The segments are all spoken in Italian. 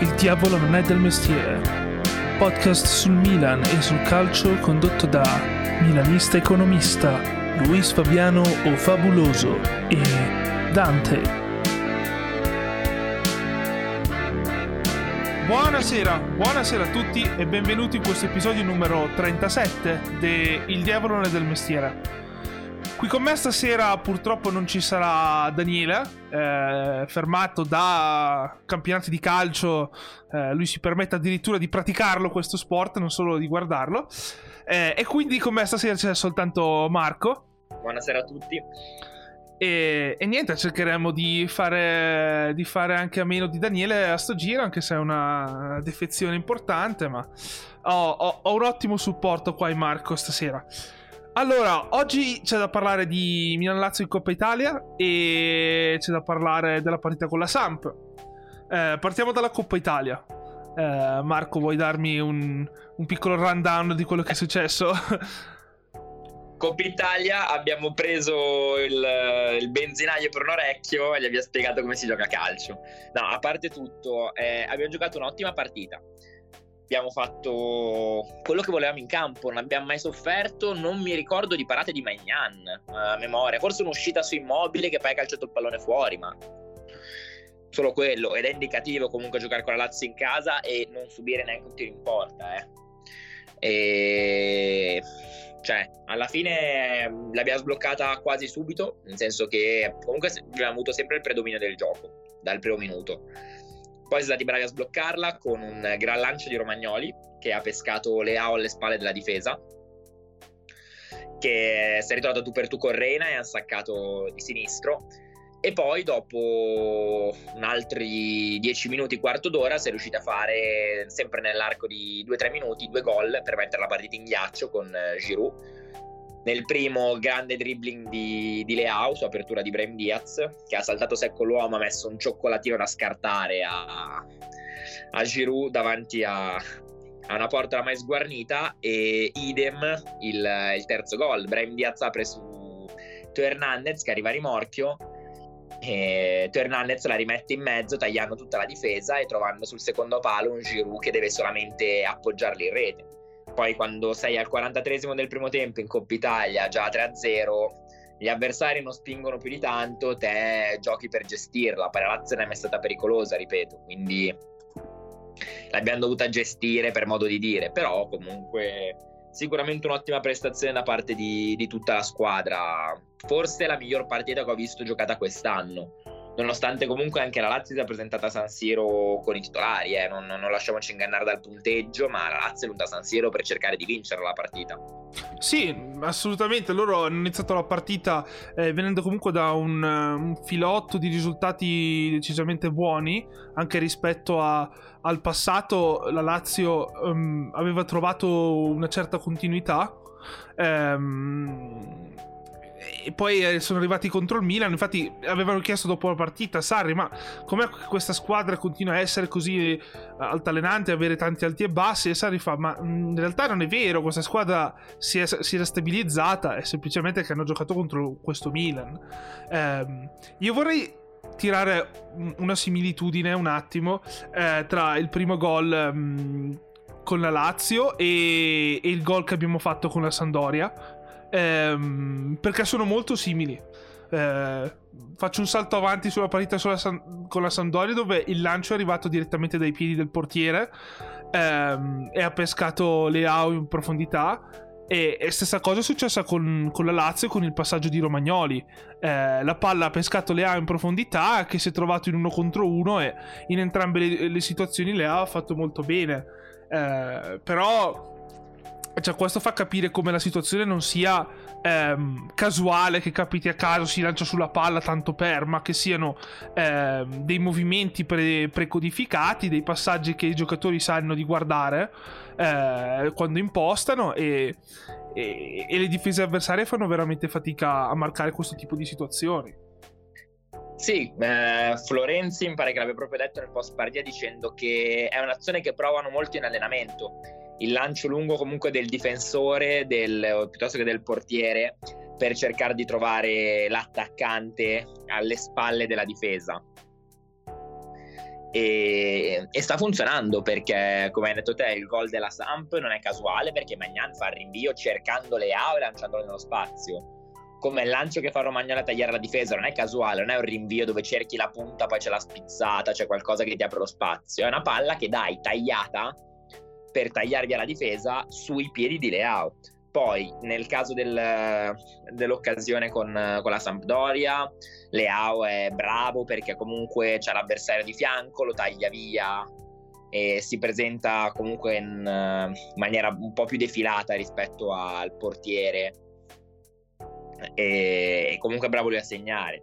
Il diavolo non è del mestiere. Podcast sul Milan e sul calcio condotto da milanista economista Luis Fabiano o Fabuloso e Dante. Buonasera, buonasera a tutti e benvenuti in questo episodio numero 37 di Il diavolo non è del mestiere. Qui con me stasera purtroppo non ci sarà Daniele, eh, fermato da campionati di calcio, eh, lui si permette addirittura di praticarlo questo sport, non solo di guardarlo. Eh, e quindi con me stasera c'è soltanto Marco. Buonasera a tutti. E, e, niente, cercheremo di fare, di fare, anche a meno di Daniele a sto giro, anche se è una defezione importante, ma ho, ho, ho un ottimo supporto qua in Marco stasera. Allora, oggi c'è da parlare di Milan-Lazio in Coppa Italia e c'è da parlare della partita con la Samp. Eh, partiamo dalla Coppa Italia. Eh, Marco, vuoi darmi un, un, piccolo rundown di quello che è successo? Coppa Italia abbiamo preso il, il, benzinaio per un orecchio e gli abbiamo spiegato come si gioca a calcio. No, a parte tutto, eh, abbiamo giocato un'ottima partita abbiamo fatto quello che volevamo in campo, non abbiamo mai sofferto, non mi ricordo di parate di Magnan a memoria, forse un'uscita su immobile che poi ha calciato il pallone fuori, ma solo quello. Ed è indicativo comunque giocare con la Lazio in casa e non subire neanche un tiro in porta, eh. E cioè, alla fine l'abbiamo sbloccata quasi subito, nel senso che comunque abbiamo avuto sempre il predominio del gioco dal primo minuto poi è stati bravi a sbloccarla con un gran lancio di Romagnoli che ha pescato Leao alle spalle della difesa che si è ritrovato tu per tu con Reina e ha staccato di sinistro. E poi dopo un altri 10 minuti, quarto d'ora si è riusciti a fare sempre nell'arco di 2-3 minuti due gol per mettere la partita in ghiaccio con Giroud nel primo grande dribbling di, di Leao su apertura di Brahim Diaz che ha saltato secco l'uomo ha messo un cioccolatino da scartare a, a Giroud davanti a, a una porta mai sguarnita e idem il, il terzo gol. Brahim Diaz apre su Teo Hernandez che arriva a rimorchio e Teo Hernandez la rimette in mezzo tagliando tutta la difesa e trovando sul secondo palo un Giroud che deve solamente appoggiarli in rete poi quando sei al 43 del primo tempo in Coppa Italia, già 3-0, gli avversari non spingono più di tanto, te giochi per gestirla. Poi la Lazio non è mai stata pericolosa, ripeto, quindi l'abbiamo dovuta gestire per modo di dire, però comunque sicuramente un'ottima prestazione da parte di, di tutta la squadra. Forse la miglior partita che ho visto giocata quest'anno nonostante comunque anche la Lazio sia presentata a San Siro con i titolari, eh, non, non, lasciamoci ingannare dal punteggio, ma la Lazio è venuta a San Siro per cercare di vincere la partita. Sì, assolutamente, loro hanno iniziato la partita eh, venendo comunque da un, un, filotto di risultati decisamente buoni, anche rispetto a, al passato la Lazio um, aveva trovato una certa continuità. Um, e poi eh, sono arrivati contro il Milan. Infatti, avevano chiesto dopo la partita Sarri: Ma com'è che questa squadra continua a essere così eh, altalenante, avere tanti alti e bassi? E Sarri fa: Ma mm, in realtà non è vero, questa squadra si, è, si era stabilizzata, è semplicemente che hanno giocato contro questo Milan. Eh, io vorrei tirare una similitudine un attimo eh, tra il primo gol. Mm, con la Lazio e, e il gol che abbiamo fatto con la Sandoria ehm, perché sono molto simili. Eh, faccio un salto avanti sulla partita sulla San- con la Sampdoria dove il lancio è arrivato direttamente dai piedi del portiere. Ehm, e ha pescato Leao in profondità. E, e stessa cosa è successa con, con, la Lazio con il passaggio di Romagnoli. Eh, la palla ha pescato Leao in profondità che si è trovato in uno contro uno e in entrambe le, le situazioni Leao ha fatto molto bene. Eh, però cioè, questo fa capire come la situazione non sia ehm, casuale, che capiti a caso, si lancia sulla palla tanto per, ma che siano ehm, dei movimenti pre- precodificati, dei passaggi che i giocatori sanno di guardare eh, quando impostano e, e, e le difese avversarie fanno veramente fatica a marcare questo tipo di situazioni. Sì, eh, Florenzi mi pare che l'abbia proprio detto nel post partita dicendo che è un'azione che provano molto in allenamento il lancio lungo comunque del difensore del, piuttosto che del portiere per cercare di trovare l'attaccante alle spalle della difesa. E, e, sta funzionando perché, come hai detto te, il gol della Samp non è casuale perché Magnan fa il rinvio cercando le A e lanciandolo nello spazio. Come il lancio che fa Romagnolo a tagliare la difesa non è casuale, non è un rinvio dove cerchi la punta, poi c'è la spizzata, c'è qualcosa che ti apre lo spazio. È una palla che dai tagliata per tagliare via la difesa sui piedi di Leao. Poi, nel caso del, dell'occasione con, con, la Sampdoria, Leao è bravo perché comunque c'è l'avversario di fianco, lo taglia via e si presenta comunque in uh, maniera un po' più defilata rispetto al portiere e comunque è bravo lui a segnare.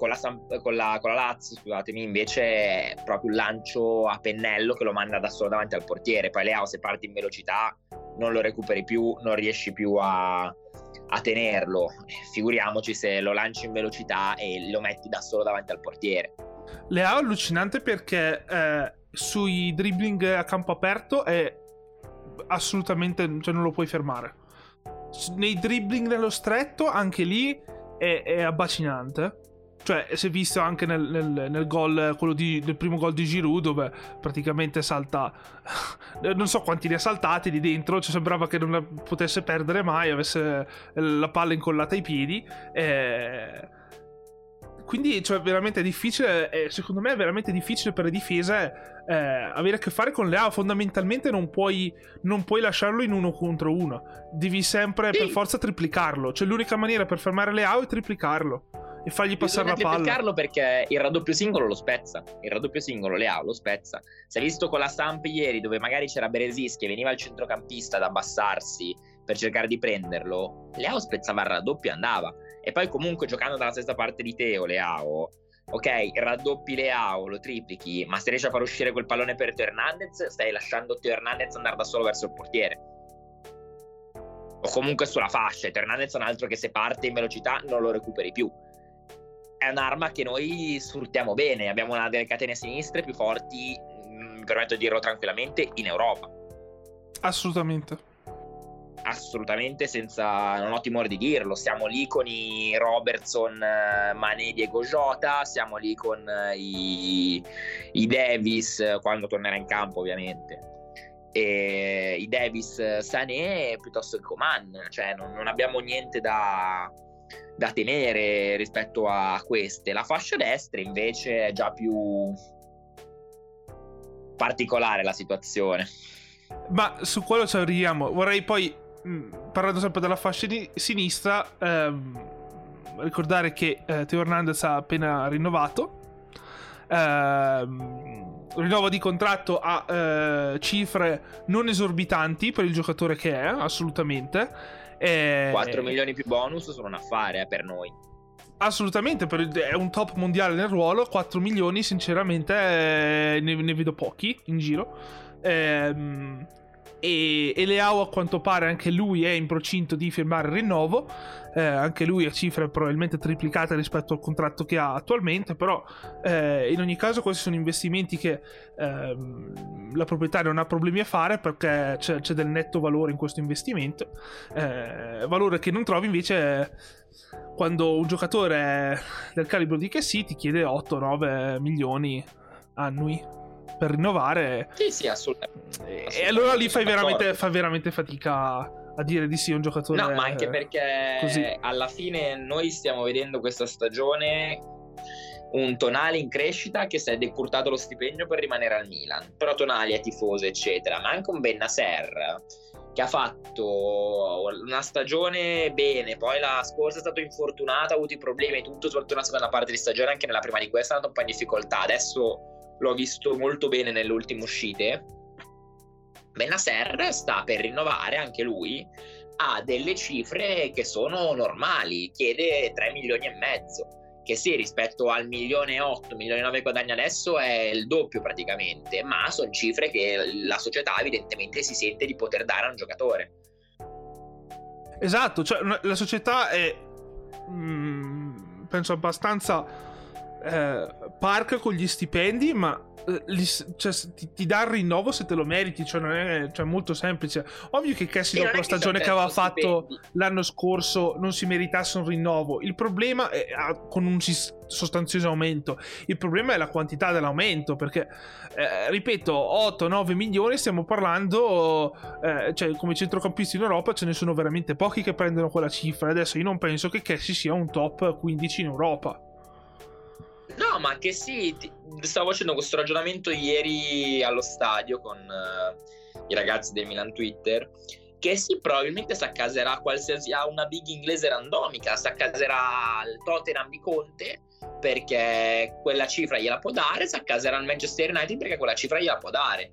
Con la, con, la, con la, Lazio, scusatemi, invece è proprio un lancio a pennello che lo manda da solo davanti al portiere. Poi Leao, se parte in velocità, non lo recuperi più, non riesci più a, a tenerlo. Figuriamoci se lo lanci in velocità e lo metti da solo davanti al portiere. Leao è allucinante perché eh, sui dribbling a campo aperto è assolutamente, cioè non lo puoi fermare. Nei dribbling nello stretto, anche lì è, è abbacinante. Cioè, si è visto anche nel, nel, nel gol, quello di, del primo gol di Giroud, dove praticamente salta. non so quanti ne ha saltati di dentro. Cioè, sembrava che non la potesse perdere mai, avesse la palla incollata ai piedi. E... Quindi, cioè, veramente difficile. Eh, secondo me è veramente difficile per le difese eh, avere a che fare con Leao. Fondamentalmente non puoi, non puoi lasciarlo in uno contro uno. Devi sempre sì. per forza triplicarlo. Cioè, l'unica maniera per fermare Leao è triplicarlo e fargli passare la palla. Carlo perché il raddoppio singolo lo spezza. Il raddoppio singolo le ha, lo spezza. Si è visto con la Samp ieri dove magari c'era Beresis che veniva il centrocampista ad abbassarsi per cercare di prenderlo. Leao spezzava il raddoppio e andava. E poi comunque giocando dalla stessa parte di Teo, Leao, ok, raddoppi Leao, lo triplichi, ma se riesci a far uscire quel pallone per Teo Hernandez, stai lasciando Teo Hernandez andare da solo verso il portiere. O comunque sulla fascia, Teo Hernandez è un altro che se parte in velocità non lo recuperi più è un'arma che noi sfruttiamo bene. Abbiamo una delle catene sinistre più forti, mm, mi permetto di dirlo tranquillamente, in Europa. Assolutamente. Assolutamente, senza, non ho timore di dirlo. Siamo lì con i Robertson, eh, Mané, Diego Jota, siamo lì con eh, i, i Davis quando tornerà in campo, ovviamente. E i Davis Sané piuttosto che Coman, cioè non, non abbiamo niente da, da tenere rispetto a queste. La fascia destra invece è già più particolare la situazione. Ma su quello ci arriviamo. Vorrei poi, mm, parlando sempre della fascia di sinistra, ehm, ricordare che eh, Teo Hernandez ha appena rinnovato. Ehm, rinnovo di contratto a eh, cifre non esorbitanti per il giocatore che è, assolutamente. E... 4 milioni più bonus sono un affare eh, per noi. Assolutamente, è un top mondiale nel ruolo. 4 milioni, sinceramente, eh, ne, ne, vedo pochi in giro. Ehm, e, e Leao, a quanto pare, anche lui è in procinto di firmare il rinnovo. Eh, anche lui a cifre probabilmente triplicate rispetto al contratto che ha attualmente, però eh, in ogni caso questi sono investimenti che ehm, la proprietà non ha problemi a fare perché c'è, c'è del netto valore in questo investimento, eh, valore che non trovi invece quando un giocatore del calibro di Cassi ti chiede 8-9 milioni annui per rinnovare. Sì, sì, assolutamente. E allora lì fai veramente, fai veramente fatica a dire di sì un giocatore. No, ma anche perché così. alla fine noi stiamo vedendo questa stagione un Tonali in crescita che si è decurtato lo stipendio per rimanere al Milan, però Tonali è tifoso eccetera, ma anche un Bennaser che ha fatto una stagione bene, poi la scorsa è stato infortunato, ha avuto i problemi tutto, soprattutto nella seconda parte di stagione, anche nella prima di questa è andato un po' in difficoltà, adesso l'ho visto molto bene nelle ultime uscite Benasser sta per rinnovare anche lui ha delle cifre che sono normali, chiede 3 milioni e mezzo che sì, rispetto al milione e 8, milione e 9 guadagni adesso è il doppio praticamente, ma sono cifre che la società evidentemente si sente di poter dare a un giocatore. Esatto, cioè la società è, mm, penso abbastanza eh, Park con gli stipendi, ma eh, li, cioè, ti, ti, dà il rinnovo se te lo meriti, cioè non è cioè, molto semplice. Ovvio che Cassie dopo la stagione che aveva fatto l'anno scorso non si meritasse un rinnovo. Il problema è con un sostanzioso aumento. Il problema è la quantità dell'aumento, perché eh, ripeto, 8-9 milioni stiamo parlando, eh, cioè come centrocampisti in Europa ce ne sono veramente pochi che prendono quella cifra. Adesso io non penso che Cassie sia un top 15 in Europa. Ma che sì, ti, stavo facendo questo ragionamento ieri allo stadio con uh, i ragazzi del Milan Twitter. Che sì, probabilmente si accaserà qualsiasi a una big inglese randomica, si accaserà il Tottenham di Conte perché quella cifra gliela può dare, si accaserà il Manchester United perché quella cifra gliela può dare.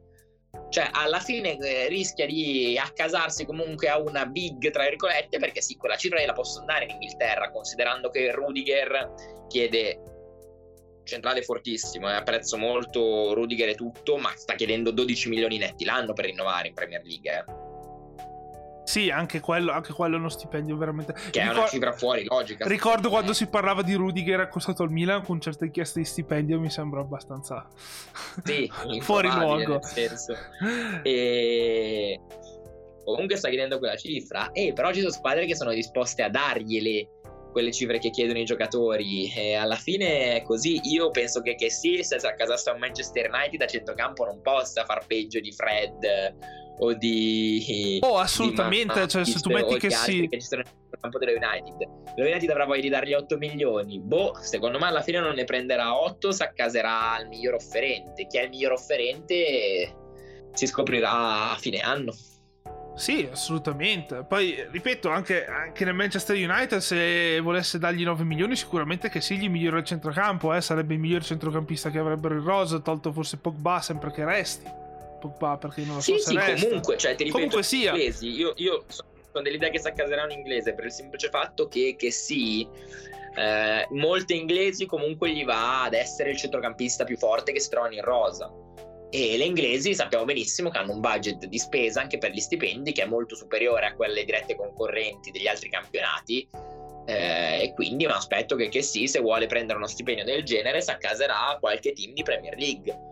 Cioè, alla fine eh, rischia di accasarsi comunque a una big, tra virgolette, perché sì, quella cifra gliela possono dare in Inghilterra, considerando che Rudiger chiede centrale fortissimo, eh, apprezzo molto Rudiger e tutto, ma sta chiedendo 12 milioni netti l'anno per rinnovare in Premier League. Eh. Sì, anche quello, anche quello è uno stipendio veramente. Che Ricor- è una cifra fuori logica. Ricordo quando si parlava di Rudiger accostato al Milan con certe richieste di stipendio, mi sembra abbastanza sì, fuori luogo. Nel senso. E comunque sta chiedendo quella cifra. E però ci sono squadre che sono disposte a dargliele quelle cifre che chiedono i giocatori. E alla fine è così. Io penso che, che sì, se a casa sta un Manchester United a centrocampo non possa far peggio di Fred o di. Oh, assolutamente. Di cioè, se tu metti che sì. Che ci sono nel campo dello United. Lo United avrà voglia di dargli 8 milioni. Boh, secondo me alla fine non ne prenderà 8, si accaserà il miglior offerente. Chi è il miglior offerente si scoprirà a fine anno. Sì, assolutamente. Poi, ripeto, anche, anche, nel Manchester United, se volesse dargli 9 milioni, sicuramente che sì, gli migliora il centrocampo, eh, sarebbe il miglior centrocampista che avrebbero in rosa, tolto forse Pogba, sempre che resti. Pogba, perché non lo so sì, se sì, resta. comunque, cioè, ti ripeto, comunque sia. Inglesi, io, io sono dell'idea che si accaserà un inglese per il semplice fatto che, che sì, eh, molte inglesi comunque gli va ad essere il centrocampista più forte che si trovano in rosa e le inglesi sappiamo benissimo che hanno un budget di spesa anche per gli stipendi che è molto superiore a quelle dirette concorrenti degli altri campionati. Eh, e quindi mi aspetto che, che sì, se vuole prendere uno stipendio del genere si accaserà qualche team di Premier League.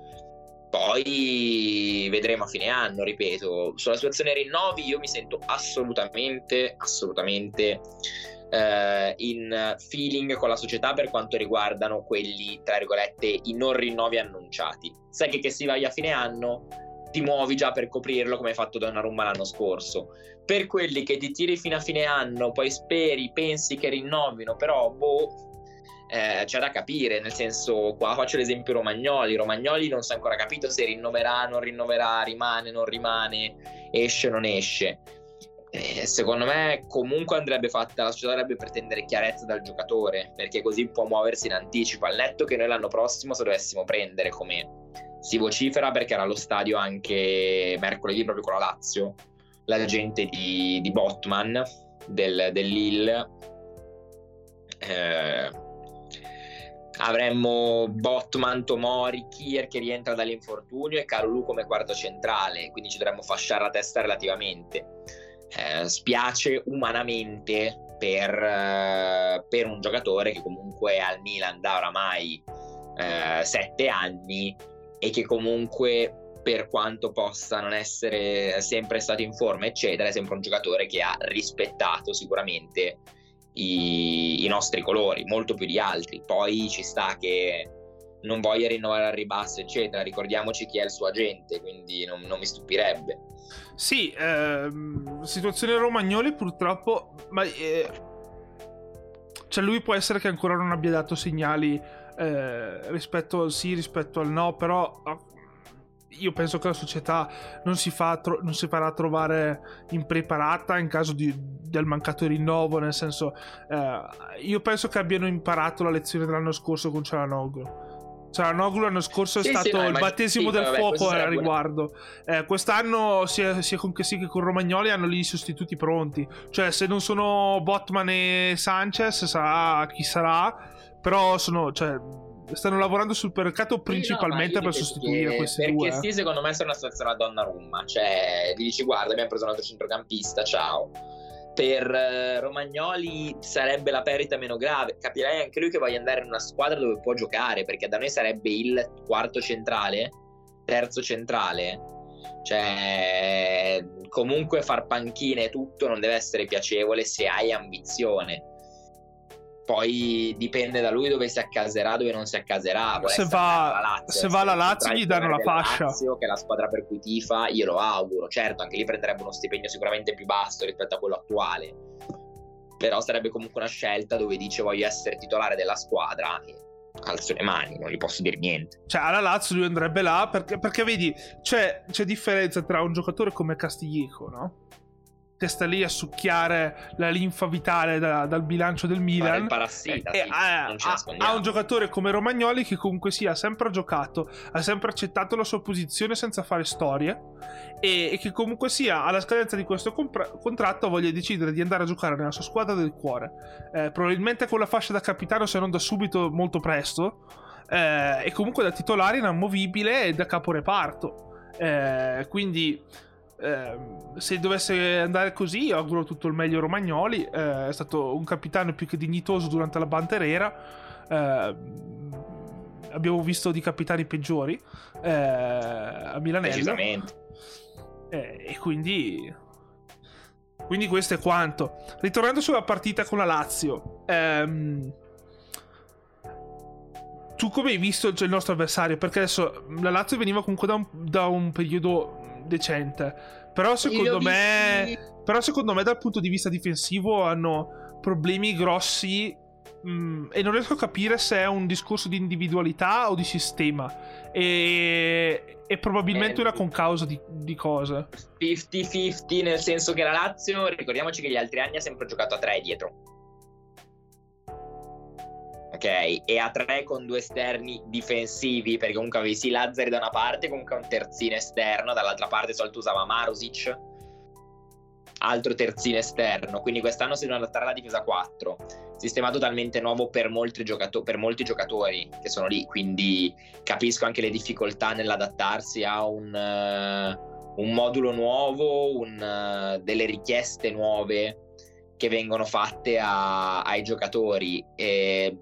Poi vedremo a fine anno, ripeto, sulla situazione rinnovi io mi sento assolutamente, assolutamente eh, in feeling con la società per quanto riguardano quelli, tra virgolette, i non rinnovi annunciati. Sai che, che si vai a fine anno ti muovi già per coprirlo come hai fatto Donnarumma l'anno scorso. Per quelli che ti tiri fino a fine anno, poi speri, pensi che rinnovino, però boh, eh, c'è da capire, nel senso, qua faccio l'esempio Romagnoli, Romagnoli non si è ancora capito se rinnoverà, non rinnoverà, rimane, non rimane, esce, non esce. Eh, secondo me comunque andrebbe fatta, la società dovrebbe pretendere chiarezza dal giocatore, perché così può muoversi in anticipo, al netto che noi l'anno prossimo se dovessimo prendere come si vocifera, perché era allo stadio anche mercoledì proprio con la Lazio, la gente di, di Botman del, del Lille. Eh, avremmo Botman, Tomori, Kier che rientra dall'infortunio e Calulu come quarto centrale, quindi ci dovremmo fasciare la testa relativamente eh, spiace umanamente per, eh, per, un giocatore che comunque al Milan da oramai eh, sette anni e che comunque per quanto possa non essere sempre stato in forma eccetera è sempre un giocatore che ha rispettato sicuramente i, i nostri colori molto più di altri. Poi ci sta che non voglia rinnovare al ribasso, eccetera. Ricordiamoci chi è il suo agente, quindi non, non mi stupirebbe. Sì, ehm, situazione Romagnoli purtroppo, ma eh, cioè lui può essere che ancora non abbia dato segnali eh, rispetto al sì, rispetto al no, però ah, io penso che la società non si, tro- non si farà trovare impreparata in caso di, del mancato rinnovo, nel senso eh, io penso che abbiano imparato la lezione dell'anno scorso con Cialanoglu Cialanoglu l'anno scorso è sì, stato sì, no, il battesimo sì, del vabbè, fuoco a riguardo. Eh, quest'anno sia, sia con che con Romagnoli hanno lì i sostituti pronti. Cioè, se non sono Botman e Sanchez, sarà chi sarà. Però sono. Cioè, stanno lavorando sul mercato principalmente no, per sostituire che, questi perché due. Perché sì, secondo me sono una situazione a Donnarumma. Cioè, gli dici, guarda, abbiamo preso un altro centrocampista, ciao per eh, Romagnoli sarebbe la perdita meno grave. Capirei anche lui che voglia andare in una squadra dove può giocare, perché da noi sarebbe il quarto centrale, terzo centrale. Cioè, comunque far panchine e tutto non deve essere piacevole se hai ambizione poi dipende da lui dove si accaserà, dove non si accaserà. se va, Lazio, se va alla Lazio gli danno la fascia. Lazio, che è la squadra per cui tifa, io lo auguro. Certo, anche lì prenderebbe uno stipendio sicuramente più basso rispetto a quello attuale. Però sarebbe comunque una scelta dove dice voglio essere titolare della squadra. E alzo le mani, non gli posso dire niente. Cioè, alla Lazio lui andrebbe là perché, perché vedi, c'è, c'è differenza tra un giocatore come Castiglieco, no? Che sta lì a succhiare la linfa vitale da, dal bilancio del Milan. Il parassita, e, sì, ha, ha, un giocatore come Romagnoli che comunque sia ha sempre giocato, ha sempre accettato la sua posizione senza fare storie e, e che comunque sia alla scadenza di questo compra- contratto voglia decidere di andare a giocare nella sua squadra del cuore. Eh, probabilmente con la fascia da capitano se non da subito molto presto eh, e comunque da titolare inamovibile e da caporeparto. Eh, quindi eh, se dovesse andare così, auguro tutto il meglio a Romagnoli. Eh, è stato un capitano più che dignitoso durante la Banterera. Eh, abbiamo visto di capitani peggiori eh, a Milanello. Eh, e quindi. Quindi questo è quanto. Ritornando sulla partita con la Lazio. Ehm, tu come hai visto il nostro avversario? Perché adesso la Lazio veniva comunque da un, da un periodo decente. Però secondo me. Però secondo me, dal punto di vista difensivo, hanno problemi grossi. Mh, mm, e non riesco a capire se è un discorso di individualità o di sistema. E, e probabilmente eh, una concausa di, di cose. 50-50, nel senso che la Lazio, ricordiamoci che gli altri anni ha sempre giocato a tre dietro ok? E a tre con due esterni difensivi, perché comunque avevi sì Lazzari da una parte, comunque un terzino esterno, dall'altra parte solito usava Marusic, altro terzino esterno, quindi quest'anno si devono adattare alla difesa 4, sistema totalmente nuovo per molti, giocato- per molti giocatori che sono lì, quindi capisco anche le difficoltà nell'adattarsi a un, uh, un modulo nuovo, un, uh, delle richieste nuove che vengono fatte a, ai giocatori. E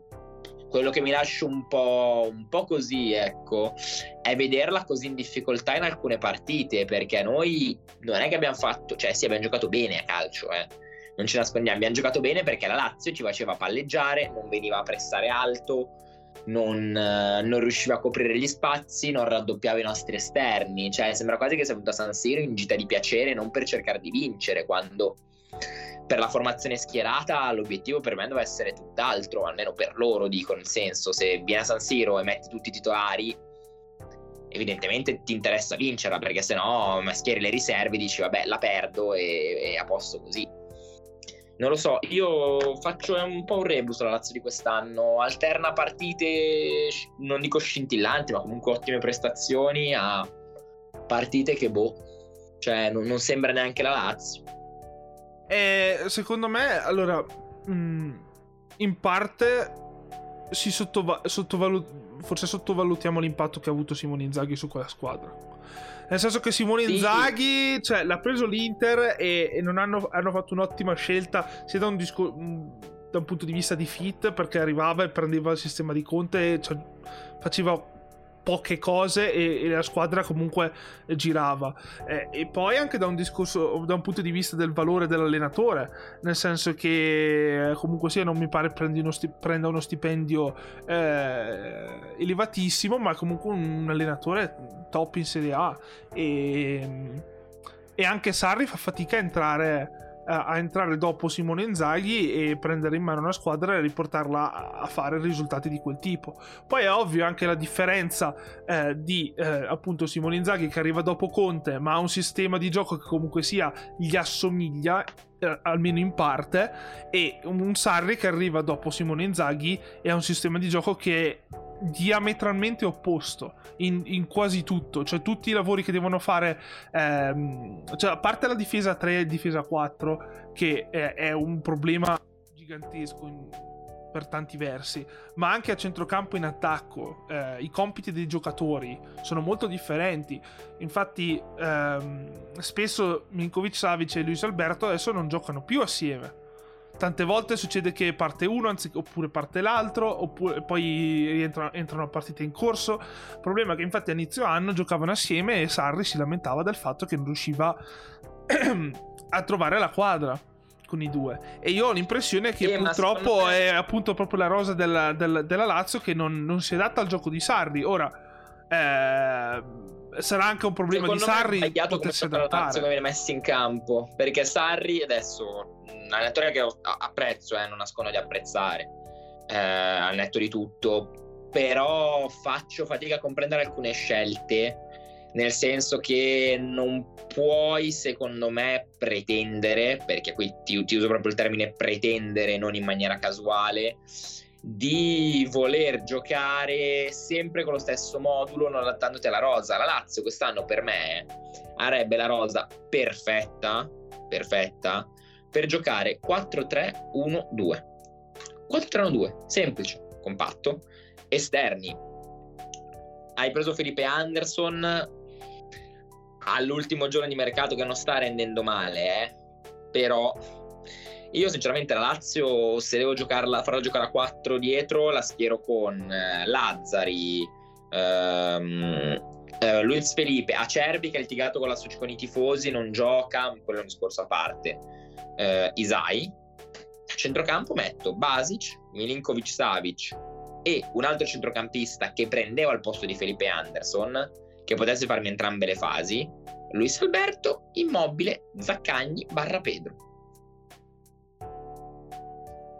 quello che mi lascia un po', un po' così, ecco, è vederla così in difficoltà in alcune partite, perché noi non è che abbiamo fatto, cioè sì, abbiamo giocato bene a calcio, eh. Non ci nascondiamo, abbiamo giocato bene perché la Lazio ci faceva palleggiare, non veniva a pressare alto, non, non, riusciva a coprire gli spazi, non raddoppiava i nostri esterni. Cioè, sembra quasi che sia venuto a San Siro in gita di piacere, non per cercare di vincere, quando per la formazione schierata l'obiettivo per me deve essere tutt'altro, almeno per loro dico, nel senso se vieni a San Siro e metti tutti i titolari evidentemente ti interessa vincerla perché se no schieri le riserve dici vabbè la perdo e, e a posto così. Non lo so, io faccio un po' un rebus la Lazio di quest'anno, alterna partite non dico scintillanti ma comunque ottime prestazioni a partite che boh, cioè non, non sembra neanche la Lazio. E secondo me, allora, mh, mm, in parte si sottova- sottovalut- forse sottovalutiamo l'impatto che ha avuto Simone Inzaghi su quella squadra. Nel senso che Simone sì. Inzaghi cioè, l'ha preso l'Inter e, e non hanno, hanno, fatto un'ottima scelta sia da un, disco- mm, da un, punto di vista di fit perché arrivava e prendeva il sistema di Conte cioè, faceva poche cose e, e la squadra comunque girava. Eh, e poi anche da un discorso, da un punto di vista del valore dell'allenatore, nel senso che eh, comunque sia non mi pare uno sti- prenda uno stipendio eh, elevatissimo, ma comunque un allenatore top in Serie A. E, e anche Sarri fa fatica a entrare a entrare dopo Simone Inzaghi e prendere in mano una squadra e riportarla a fare risultati di quel tipo. Poi è ovvio anche la differenza eh, di eh, appunto Simone Inzaghi che arriva dopo Conte, ma ha un sistema di gioco che comunque sia gli assomiglia eh, almeno in parte e un Sarri che arriva dopo Simone Inzaghi e ha un sistema di gioco che diametralmente opposto in, in, quasi tutto, cioè tutti i lavori che devono fare, ehm, cioè a parte la difesa 3 e difesa 4, che è, è un problema gigantesco in, per tanti versi, ma anche a centrocampo in attacco. Eh, I compiti dei giocatori sono molto differenti. Infatti, ehm, spesso Minkovic Savic e Luis Alberto adesso non giocano più assieme. Tante volte succede che parte uno anziché, oppure parte l'altro, oppure poi rientrano, entrano partite in corso. Il problema è che infatti a inizio anno giocavano assieme e Sarri si lamentava del fatto che non riusciva a trovare la quadra con i due. E io ho l'impressione che eh, purtroppo me... è appunto proprio la rosa della, della, della Lazio che non, non, si adatta al gioco di Sarri. Ora, eh, sarà anche un problema Secondo di Sarri. È sbagliato come la Lazio che viene messo in campo. Perché Sarri adesso, un allenatore che apprezzo, eh, non nascondo di apprezzare, eh, al netto di tutto. Però faccio fatica a comprendere alcune scelte nel senso che non puoi, secondo me, pretendere, perché qui ti, ti uso proprio il termine pretendere, non in maniera casuale, di voler giocare sempre con lo stesso modulo, non adattandoti alla rosa. La Lazio quest'anno per me avrebbe la rosa perfetta, perfetta, per giocare 4-3-1-2. 4-3-1-2, semplice, compatto, esterni. Hai preso Felipe Anderson, all'ultimo giorno di mercato che non sta rendendo male, eh. però io sinceramente la Lazio se devo giocarla, farla giocare a 4 dietro la schiero con eh, Lazzari, ehm, eh, Luiz Felipe, Acerbi che ha litigato con, la, con i tifosi, non gioca, quello è un discorso a parte, eh, Isai, a centrocampo metto Basic, Milinkovic Savic e un altro centrocampista che prendeva il posto di Felipe Anderson che potesse farmi entrambe le fasi, Luis Alberto, Immobile, Zaccagni, barra Pedro.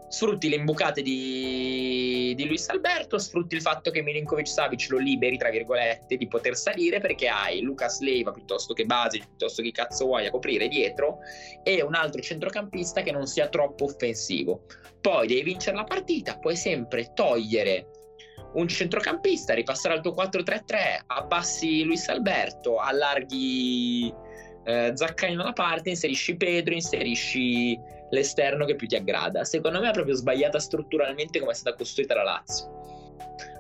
Sfrutti le imbucate di, di Luis Alberto, sfrutti il fatto che Milinkovic Savic lo liberi, tra virgolette, di poter salire perché hai Lucas Leiva piuttosto che Basic, piuttosto che cazzo vuoi a coprire dietro e un altro centrocampista che non sia troppo offensivo. Poi devi vincere la partita, puoi sempre togliere un centrocampista, ripassare al tuo 4-3-3, abbassi Luis Alberto, allarghi eh, Zaccagni da una parte, inserisci Pedro, inserisci l'esterno che più ti aggrada. Secondo me è proprio sbagliata strutturalmente come è stata costruita la Lazio.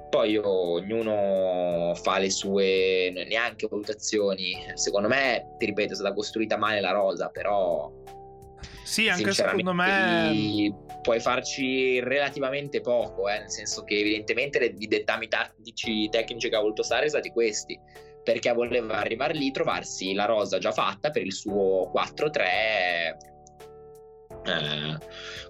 Poi ognuno fa le sue neanche valutazioni. Secondo me, ti ripeto, è stata costruita male la rosa, però sì, anche secondo me puoi farci relativamente poco, eh, nel senso che evidentemente i dettami tattici tecnici che ha voluto Sari sono stati questi, perché voleva arrivare lì, trovarsi la rosa già fatta per il suo 4-3 eh,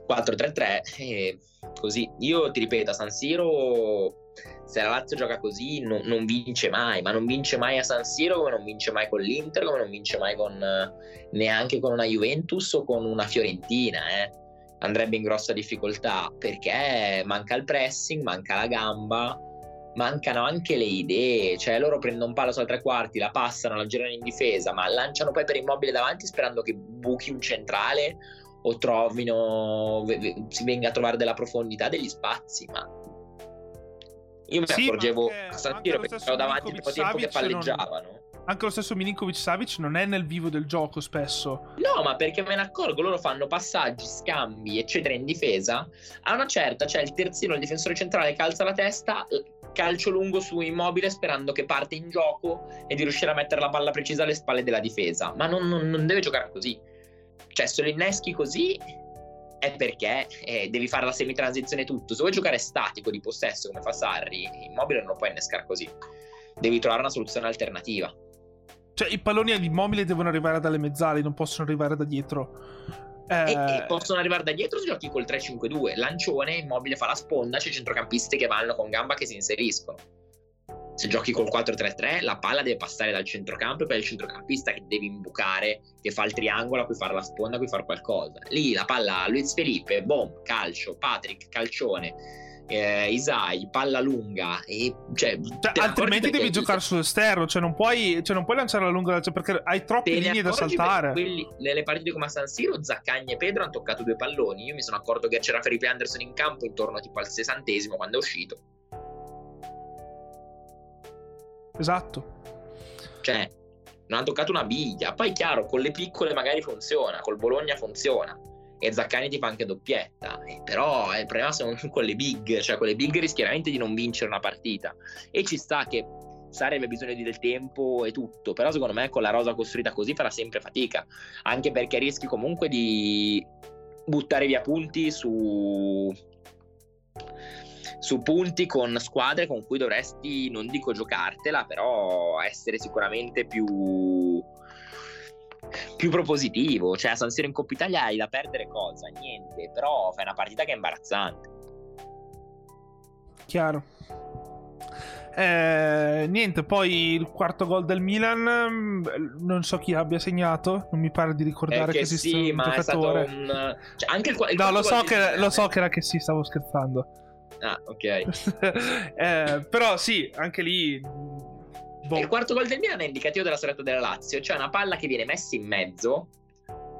4-3-3 e così. Io ti ripeto, a San Siro se la Lazio gioca così non, non, vince mai, ma non vince mai a San Siro come non vince mai con l'Inter, come non vince mai con, neanche con una Juventus o con una Fiorentina. Eh. Andrebbe in grossa difficoltà perché manca il pressing, manca la gamba, mancano anche le idee. Cioè loro prendono un palo sui tre quarti, la passano, la girano in difesa, ma lanciano poi per immobile davanti sperando che buchi un centrale o trovino, si venga a trovare della profondità degli spazi, ma io mi sì, accorgevo a San Siro perché ero davanti per tempo che palleggiavano. Non... Anche lo stesso Milinkovic Savic non è nel vivo del gioco spesso. No, ma perché me ne accorgo, loro fanno passaggi, scambi, eccetera in difesa. A una certa c'è il terzino, il difensore centrale che alza la testa, calcio lungo su immobile sperando che parte in gioco e di riuscire a mettere la palla precisa alle spalle della difesa. Ma non, non, non deve giocare così. Cioè, se lo inneschi così è perché eh, devi fare la semitransizione tutto. Se vuoi giocare statico di possesso come fa Sarri, Immobile non lo puoi innescare così. Devi trovare una soluzione alternativa. Cioè, i palloni all'immobile devono arrivare dalle mezzali, non possono arrivare da dietro. Eh... E, e, possono arrivare da dietro se giochi col 3-5-2. Lancione, immobile fa la sponda, c'è centrocampisti che vanno con gamba che si inseriscono se giochi col 4-3-3 la palla deve passare dal centrocampo e poi il centrocampista che deve imbucare, che fa il triangolo a cui fare la sponda, a cui fare qualcosa. Lì la palla a Luiz Felipe, boom, calcio, Patrick, calcione, eh, Isai, palla lunga. E, cioè, cioè, altrimenti devi giocare sull'esterno, cioè non puoi, cioè non puoi lanciare la lunga cioè perché hai troppe linee da saltare. Quelli, nelle partite come a San Siro, Zaccagni e Pedro hanno toccato due palloni. Io mi sono accorto che c'era Felipe Anderson in campo intorno tipo al sessantesimo quando è uscito Esatto. Cioè, non ha toccato una biglia. Poi, chiaro, con le piccole magari funziona, col Bologna funziona. e Zaccani ti fa anche doppietta. Eh, però il problema sono con le big, cioè con le big rischi veramente di non vincere una partita. E ci sta che Sari abbia bisogno di del tempo e tutto, però secondo me con la rosa costruita così farà sempre fatica, anche perché rischi comunque di buttare via punti su su punti con squadre con cui dovresti, non dico giocartela, però essere sicuramente più, più propositivo. Cioè, a San Siro in Coppa Italia hai da perdere cosa? Niente, però fai una partita che è imbarazzante. Chiaro. Eh, niente, poi il quarto gol del Milan, non so chi abbia segnato, non mi pare di ricordare eh, che, che esista sì, un ma giocatore. Un... Cioè, anche il, il no, lo so, che, lo so che era che sì, stavo scherzando. Ah, ok. eh, però sì, anche lì. Boh. Il quarto gol del Milan è indicativo della serata della Lazio, cioè una palla che viene messa in mezzo,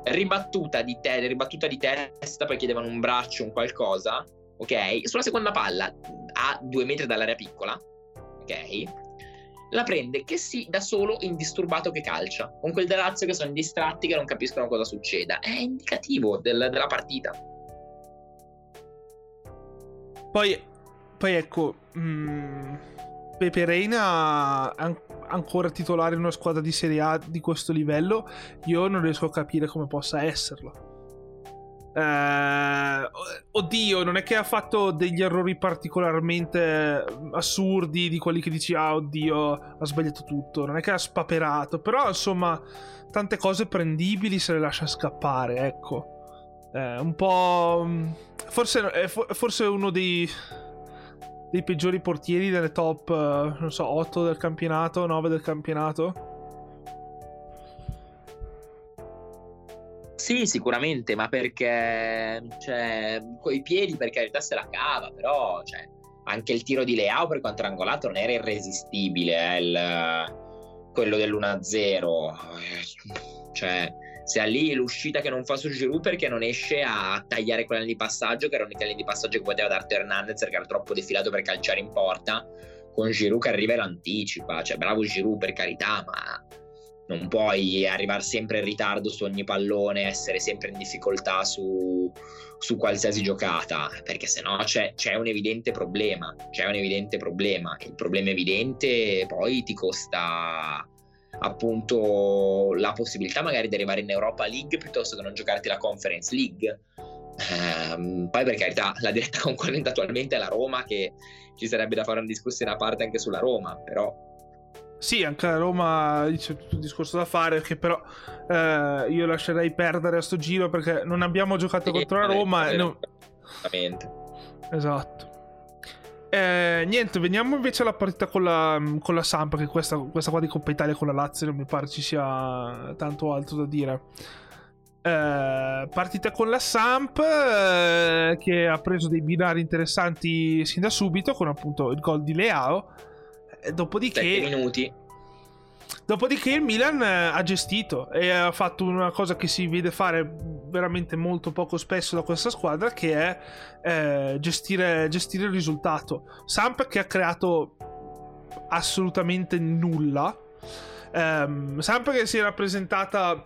ribattuta di, te- ribattuta di testa, poi chiedevano un braccio, un qualcosa, ok? Sulla seconda palla, a due metri dall'area piccola, ok? La prende che sì, da solo indisturbato che calcia, con quel della Lazio che sono distratti, che non capiscono cosa succeda. È indicativo del, della partita. Poi, poi ecco, mh, mm, Pepe Reina an- ancora titolare in una squadra di Serie A di questo livello, io non riesco a capire come possa esserlo. Eh, oddio, non è che ha fatto degli errori particolarmente assurdi di quelli che dici, ah, oddio, ha sbagliato tutto. Non è che ha spaperato, però insomma, tante cose prendibili se le lascia scappare, ecco. Eh, un po'. Mm, forse è forse uno dei, dei peggiori portieri delle top, eh, non so, 8 del campionato, 9 del campionato. Sì, sicuramente, ma perché cioè, coi piedi per carità se la cava, però cioè, anche il tiro di Leao per quanto angolato non era irresistibile, eh, il, quello dell'1-0. Cioè, se ha lì l'uscita che non fa su Giroud perché non esce a tagliare quella di passaggio, che era l'unica linea di passaggio che poteva darti Hernandez perché era troppo defilato per calciare in porta, con Giroud che arriva e l'anticipa. Cioè, bravo Giroud per carità, ma non puoi arrivare sempre in ritardo su ogni pallone, essere sempre in difficoltà su, su qualsiasi giocata, perché sennò c'è, c'è un evidente problema, c'è un evidente problema. Il problema evidente poi ti costa appunto la possibilità magari di arrivare in Europa League piuttosto che non giocarti la Conference League. Ehm, poi per carità la diretta concorrente attualmente è la Roma che ci sarebbe da fare una discussione a parte anche sulla Roma però sì, anche la Roma c'è tutto un discorso da fare, che però eh, io lascerei perdere a sto giro perché non abbiamo giocato sì, contro la Roma. Vero, no... Esatto. Eh, niente, veniamo invece alla partita con la, con la Samp, che questa, questa qua di Coppa Italia con la Lazio non mi pare ci sia tanto altro da dire. Eh, partita con la Samp eh, che ha preso dei binari interessanti sin da subito con appunto il gol di Leao dopodiché... minuti. Dopodiché il Milan eh, ha gestito e ha fatto una cosa che si vede fare veramente molto poco spesso da questa squadra che è eh, gestire, gestire, il risultato. Samp che ha creato assolutamente nulla. Um, Samp che si era presentata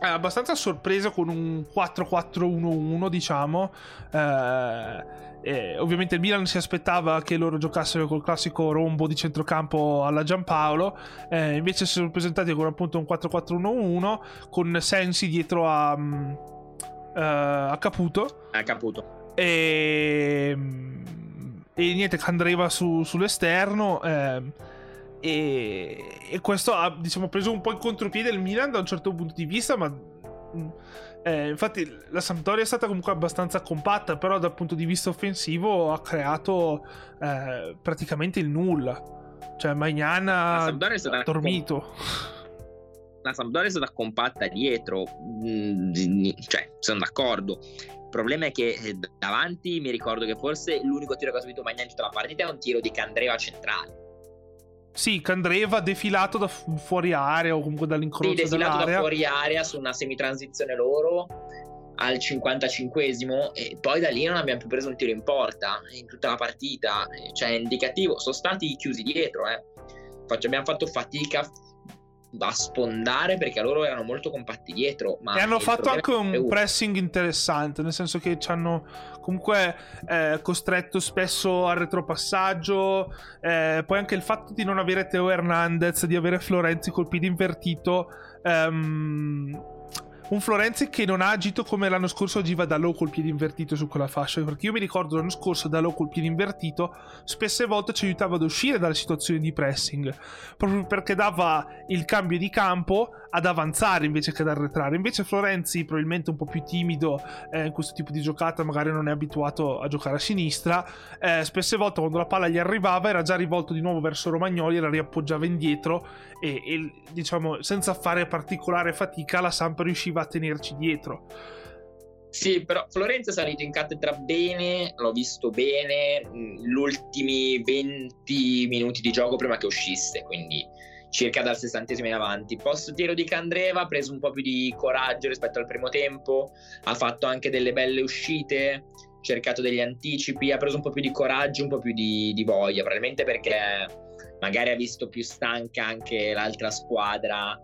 eh, abbastanza sorpresa con un 4-4-1-1 diciamo. Eh, eh, ovviamente il Milan si aspettava che loro giocassero col classico rombo di centrocampo alla Giampaolo, eh, invece si sono presentati con appunto un 4-4-1-1 con Sensi dietro a, um, uh, a Caputo. A Caputo. E, e niente, Candreva su, sull'esterno. Eh, e, e, questo ha diciamo, preso un po' in contropiede il Milan da un certo punto di vista, ma eh, infatti la Sampdoria è stata comunque abbastanza compatta, però dal punto di vista offensivo ha creato eh, praticamente il nulla. Cioè Magnan ha dormito. La Sampdoria è stata compatta dietro, mm, cioè sono d'accordo. Il problema è che eh, davanti mi ricordo che forse l'unico tiro che ha subito Magnan in tutta la partita è un tiro di Candreva centrale sì, Candreva defilato da fu- fuori area o comunque dall'incrocio sì, defilato dell'area. da fuori area su una semitransizione loro al 55esimo e poi da lì non abbiamo più preso un tiro in porta in tutta la partita, cioè indicativo, sono stati chiusi dietro, eh. abbiamo fatto fatica a sfondare perché loro erano molto compatti dietro. e hanno fatto anche un pressing interessante, nel senso che ci hanno comunque eh, costretto spesso al retropassaggio. Eh, poi anche il fatto di non avere Teo Hernandez, di avere Florenzi col piede invertito. Ehm, un Florenzi che non ha agito come l'anno scorso agiva da low col piede invertito su quella fascia. Perché io mi ricordo l'anno scorso da low col piede invertito, spesse volte ci aiutava ad uscire dalle situazioni di pressing. Proprio perché dava il cambio di campo ad avanzare invece che ad arretrare. Invece Florenzi, probabilmente un po' più timido eh, in questo tipo di giocata, magari non è abituato a giocare a sinistra. Eh, spesse volte quando la palla gli arrivava era già rivolto di nuovo verso Romagnoli, la riappoggiava indietro e, e diciamo senza fare particolare fatica la Samp riusciva a tenerci dietro. Sì, però Florenzo è salito in cattedra bene, l'ho visto bene, gli ultimi 20 minuti di gioco prima che uscisse, quindi circa dal sessantesimo in avanti. Post tiro di Candreva ha preso un po' più di coraggio rispetto al primo tempo, ha fatto anche delle belle uscite, cercato degli anticipi, ha preso un po' più di coraggio, un po' più di, di voglia, probabilmente perché magari ha visto più stanca anche l'altra squadra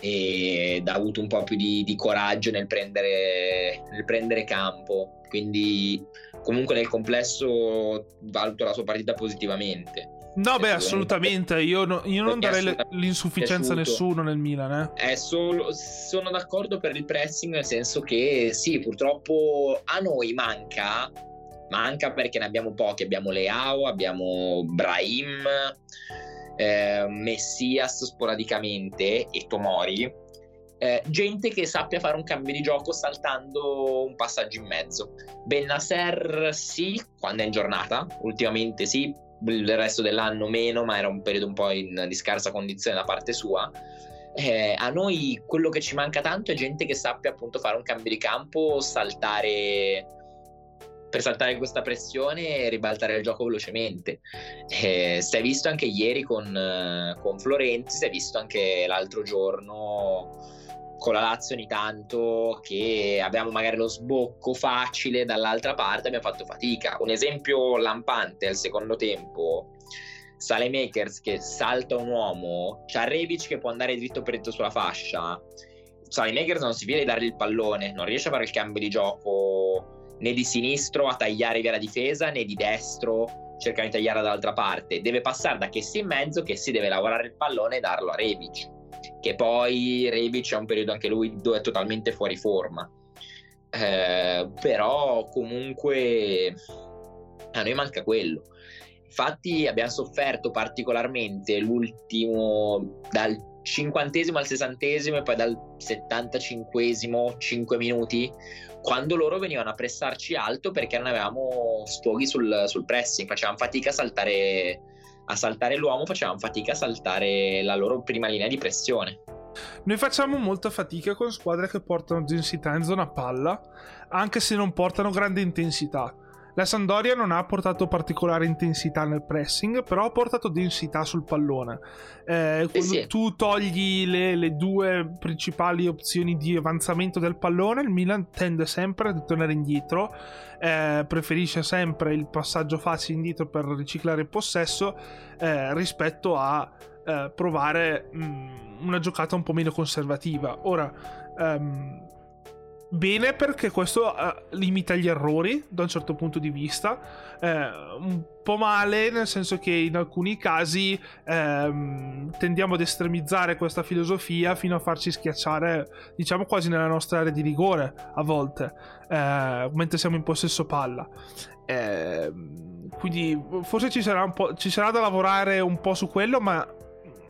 ed ha avuto un po' più di, di coraggio nel prendere, nel prendere campo. Quindi comunque nel complesso valuto la sua partita positivamente. No, beh, assolutamente. Io, no, io non darei l'insufficienza a nessuno nel Milan. Eh. Solo, sono d'accordo per il pressing, nel senso che sì, purtroppo a noi manca, manca perché ne abbiamo pochi. Abbiamo Leao, abbiamo Brahim, eh, Messias sporadicamente e Tomori. Eh, gente che sappia fare un cambio di gioco saltando un passaggio in mezzo. Benasser sì, quando è in giornata, ultimamente sì, il resto dell'anno meno, ma era un periodo un po' in, di scarsa condizione da parte sua. Eh, a noi quello che ci manca tanto è gente che sappia appunto fare un cambio di campo, saltare per saltare questa pressione e ribaltare il gioco velocemente. Eh, si è visto anche ieri con, con Florenzi, si è visto anche l'altro giorno con la Lazio ogni tanto che abbiamo magari lo sbocco facile dall'altra parte abbiamo fatto fatica. Un esempio lampante al secondo tempo Sale Makers che salta un uomo c'ha Rebic che può andare dritto per dritto sulla fascia. Sale Makers non si viene a dargli il pallone non riesce a fare il cambio di gioco né di sinistro a tagliare via la difesa né di destro cercare di tagliare dall'altra parte. Deve passare da che si in mezzo che si deve lavorare il pallone e darlo a Rebic che poi Rebic è un periodo anche lui dove è totalmente fuori forma. Eh, però comunque a noi manca quello. Infatti abbiamo sofferto particolarmente l'ultimo dal cinquantesimo al sessantesimo e poi dal settantacinquesimo 5 minuti quando loro venivano a pressarci alto perché non avevamo sfoghi sul, sul pressing, facevamo fatica a saltare a saltare l'uomo facevano fatica a saltare la loro prima linea di pressione. Noi facciamo molta fatica con squadre che portano densità in zona palla, anche se non portano grande intensità. La Sandoria non ha portato particolare intensità nel pressing, però ha portato densità sul pallone. Eh, quando sì. tu togli le, le, due principali opzioni di avanzamento del pallone, il Milan tende sempre a tornare indietro, eh, preferisce sempre il passaggio facile indietro per riciclare il possesso eh, rispetto a eh, provare mh, mm, una giocata un po' meno conservativa. Ora, um, bene perché questo uh, limita gli errori da un certo punto di vista, uh, un po' male nel senso che in alcuni casi uh, tendiamo ad estremizzare questa filosofia fino a farci schiacciare, diciamo quasi nella nostra area di rigore a volte, eh, mentre siamo in possesso palla. Ehm, quindi forse ci sarà, ci sarà da lavorare un po' su quello, ma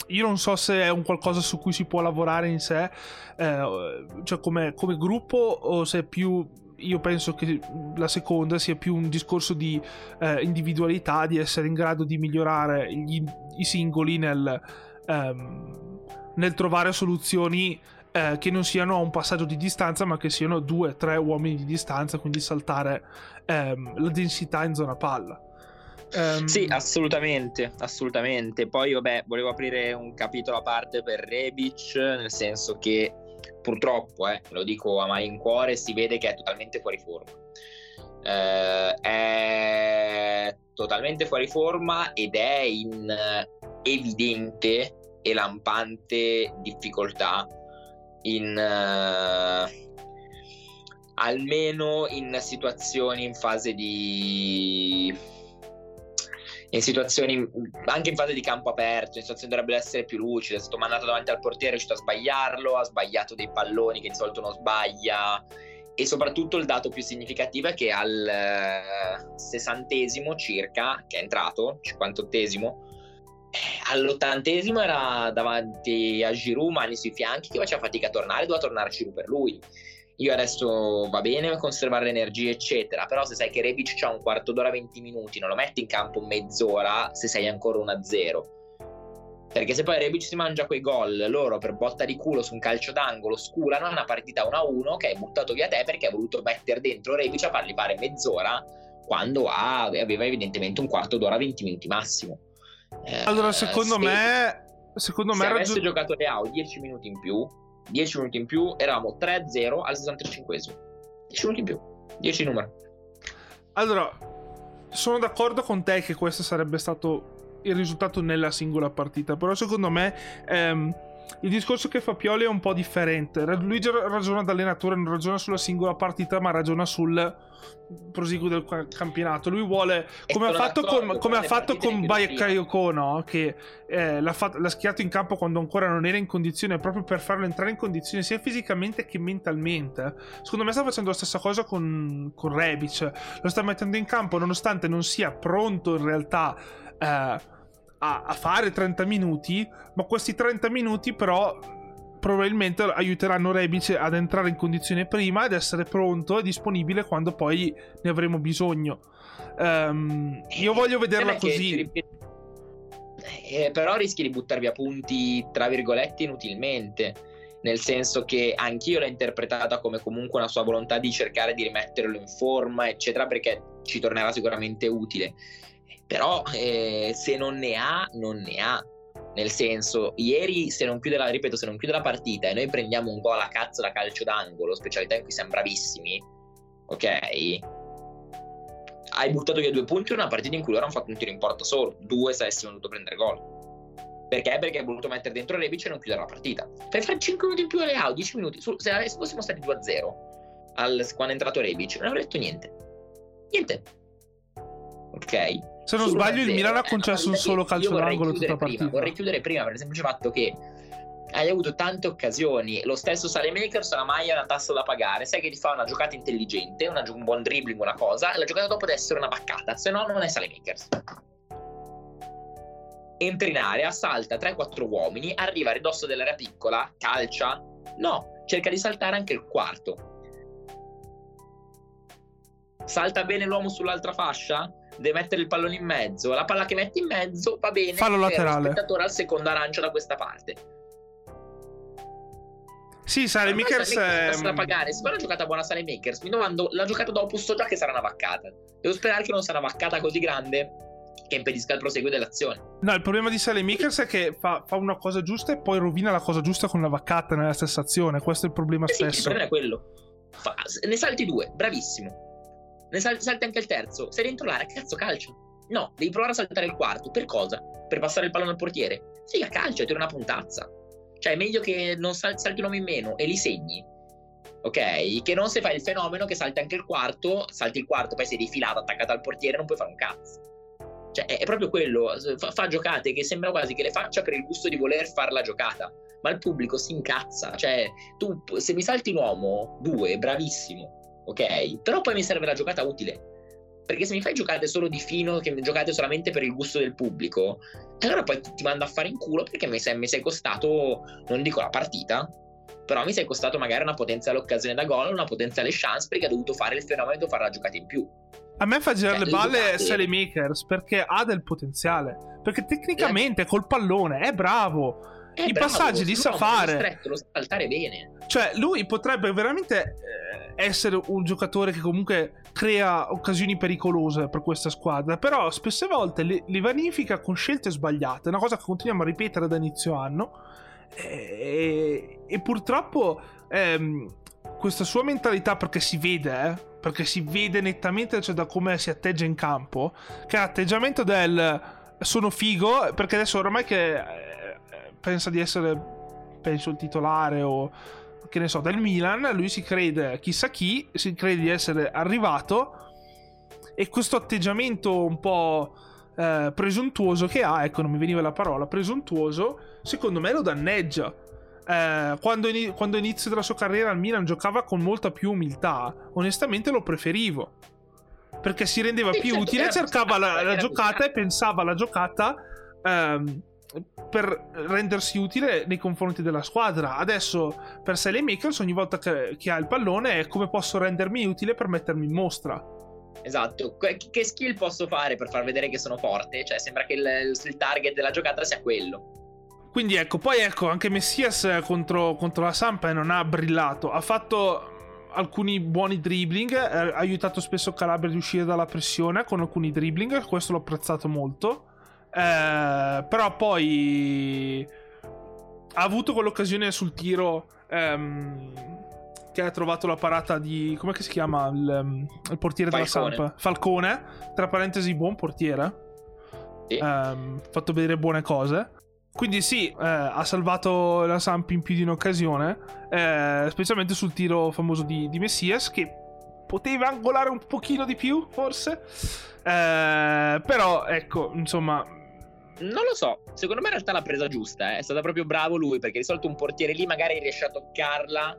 io non so se è un qualcosa su cui si può lavorare in sé, eh, cioè come, come gruppo, o se è più io penso che la seconda sia più un discorso di eh, individualità, di essere in grado di migliorare gli, i singoli nel, ehm, nel trovare soluzioni eh, che non siano a un passaggio di distanza, ma che siano due, tre uomini di distanza, quindi saltare ehm, la densità in zona palla. Um... Sì, assolutamente, assolutamente. Poi, vabbè, volevo aprire un capitolo a parte per Rebic, nel senso che purtroppo, eh, lo dico a malincuore, si vede che è totalmente fuori forma. Eh, è totalmente fuori forma ed è in evidente e lampante difficoltà in uh, almeno in situazioni in fase di in situazioni anche in fase di campo aperto, in situazioni dovrebbe essere più lucide. È stato mandato davanti al portiere, è riuscito a sbagliarlo, ha sbagliato dei palloni che di solito non sbaglia. E soprattutto il dato più significativo è che al eh, sessantesimo circa, che è entrato, cinquantottesimo, eh, all'ottantesimo era davanti a Giroud, mani sui fianchi, che faceva fatica a tornare, doveva tornare Giroud per lui io adesso va bene conservare le energie, eccetera, però se sai che Rebic c'ha un quarto d'ora, 20 minuti, non lo metti in campo mezz'ora se sei ancora 1-0. Perché se poi Rebic si mangia quei gol, loro per botta di culo su un calcio d'angolo sculano una partita 1-1 che hai buttato via te perché hai voluto mettere dentro Rebic a fargli fare mezz'ora quando ha, aveva evidentemente un quarto d'ora, 20 minuti massimo. Eh, allora, secondo se, me... Secondo se me avesse raggiung- giocato Leao 10 minuti in più, 10 minuti in più, eravamo 3-0 al 65 10 minuti in più, 10 numeri. Allora, sono d'accordo con te che questo sarebbe stato il risultato nella singola partita, però secondo me ehm, il discorso che fa Pioli è un po' differente. Luigi ragiona da allenatore, non ragiona sulla singola partita, ma ragiona sul proseguo del campionato. Lui vuole, come ha fatto con, come ha fatto con Bakayoko, no? che eh, l'ha, fatto, l'ha, schierato in campo quando ancora non era in condizione, proprio per farlo entrare in condizione sia fisicamente che mentalmente. Secondo me sta facendo la stessa cosa con, con Rebic. Lo sta mettendo in campo nonostante non sia pronto in realtà. Eh, a, a fare 30 minuti, ma questi 30 minuti però probabilmente aiuteranno Rebic ad entrare in condizione prima ed essere pronto e disponibile quando poi ne avremo bisogno. Um, io voglio vederla così. Eh, però rischi di buttar via punti, tra virgolette, inutilmente. Nel senso che anch'io l'ho interpretata come comunque una sua volontà di cercare di rimetterlo in forma, eccetera, perché ci tornerà sicuramente utile. Però eh, se non ne ha, non ne ha. Nel senso, ieri se non chiude la, ripeto, se non chiude la partita e noi prendiamo un gol a cazzo da calcio d'angolo, specialità in cui siamo bravissimi, ok? Hai buttato via due punti in una partita in cui loro hanno fatto un tiro in porta solo, due se avessimo dovuto prendere gol. Perché? Perché hai voluto mettere dentro Rebic e non chiudere la partita. Fai fare 5 minuti in più alle AU, 10 minuti. Se, se fossimo stati 2-0 al, quando è entrato Rebic, non avrei detto niente. Niente. Ok? Se non sbaglio, il Milan ha concesso un solo calcio d'angolo tutta la partita. Vorrei chiudere prima per il semplice fatto che hai avuto tante occasioni. Lo stesso Salemakers ha una maglia una tassa da pagare. Sai che ti fa una giocata intelligente, una, un buon dribbling, una cosa, la giocata dopo deve essere una baccata, se no non è Salemakers. Entra in area, salta 3-4 uomini, arriva a ridosso dell'area piccola, calcia. No, cerca di saltare anche il quarto. Salta bene l'uomo sull'altra fascia? Deve mettere il pallone in mezzo. La palla che metti in mezzo va bene. Fallo laterale. Il spettatore al secondo arancio da questa parte. Sì, Sale Makers è... da pagare. Se fa una giocata buona Sale Makers, mi domando, la giocata dopo so già che sarà una vaccata. Devo sperare che non sarà una vaccata così grande che impedisca il proseguo dell'azione. No, il problema di Sale Makers è che fa, fa, una cosa giusta e poi rovina la cosa giusta con la vaccata nella stessa azione. Questo è il problema eh stesso. Sì, il problema è quello. Fa, ne salti due, bravissimo ne sal- salti anche il terzo. Sei dentro l'area, cazzo, calcio. No, devi provare a saltare il quarto. Per cosa? Per passare il pallone al portiere. Figa, calcio, tira una puntazza. Cioè, è meglio che non sal- salti un uomo in meno e li segni. Ok? Che non se fai il fenomeno che salti anche il quarto, salti il quarto, poi sei rifilato, attaccato al portiere, non puoi fare un cazzo. Cioè, è, proprio quello. Fa, fa giocate che sembra quasi che le faccia per il gusto di voler fare la giocata. Ma il pubblico si incazza. Cioè, tu, se mi salti un uomo, due, bravissimo ok? Però poi mi serve la giocata utile. Perché se mi fai giocate solo di fino, che giocate solamente per il gusto del pubblico, allora poi ti mando a fare in culo perché mi sei, mi sei costato, non dico la partita, però mi sei costato magari una potenziale occasione da gol, una potenziale chance perché ha dovuto fare il fenomeno di fare la giocata in più. A me fa girare cioè, le balle Sally Makers perché ha del potenziale. Perché tecnicamente col pallone è bravo. È I bravo, passaggi li sa fare. Stretto, lo sa saltare bene. Cioè, lui potrebbe veramente essere un giocatore che comunque crea occasioni pericolose per questa squadra. Però spesse volte li, li vanifica con scelte sbagliate. Una cosa che continuiamo a ripetere da inizio anno. E, e purtroppo ehm, questa sua mentalità, perché si vede, eh, perché si vede nettamente cioè, da come si atteggia in campo, che è l'atteggiamento del sono figo, perché adesso oramai che pensa di essere, penso, il titolare o che ne so, del Milan, lui si crede chissà chi, si crede di essere arrivato e questo atteggiamento un po' eh, presuntuoso che ha, ecco non mi veniva la parola, presuntuoso, secondo me lo danneggia. Eh, quando, in, quando inizio della sua carriera al Milan giocava con molta più umiltà, onestamente lo preferivo. Perché si rendeva Sì, più certo, utile, era- cercava la, la giocata e pensava alla giocata ehm, per rendersi utile nei confronti della squadra. Adesso per Sally Makers ogni volta che, che ha il pallone è come posso rendermi utile per mettermi in mostra. Esatto, Que- che skill posso fare per far vedere che sono forte? Cioè, sembra che il, il target della giocata sia quello. Quindi ecco, poi ecco, anche Messias eh, contro, contro la Sampa non ha brillato. Ha fatto alcuni buoni dribbling, eh, ha aiutato spesso Calabria ad uscire dalla pressione con alcuni dribbling, questo l'ho apprezzato molto. Eh, però poi ha avuto quell'occasione sul tiro ehm, che ha trovato la parata di... come si chiama il, ehm, il portiere della Falcone. Sampa? Falcone, tra parentesi buon portiere. Sì. Ehm, fatto vedere buone cose. Quindi sì, eh, ha salvato la Samp in più di un'occasione, eh, specialmente sul tiro famoso di, di Messias, che poteva angolare un pochino di più, forse. Eh, però, ecco, insomma, Non lo so, secondo me in realtà l'ha presa giusta, eh. è stato proprio bravo lui, perché di solito un portiere lì magari riesce a toccarla,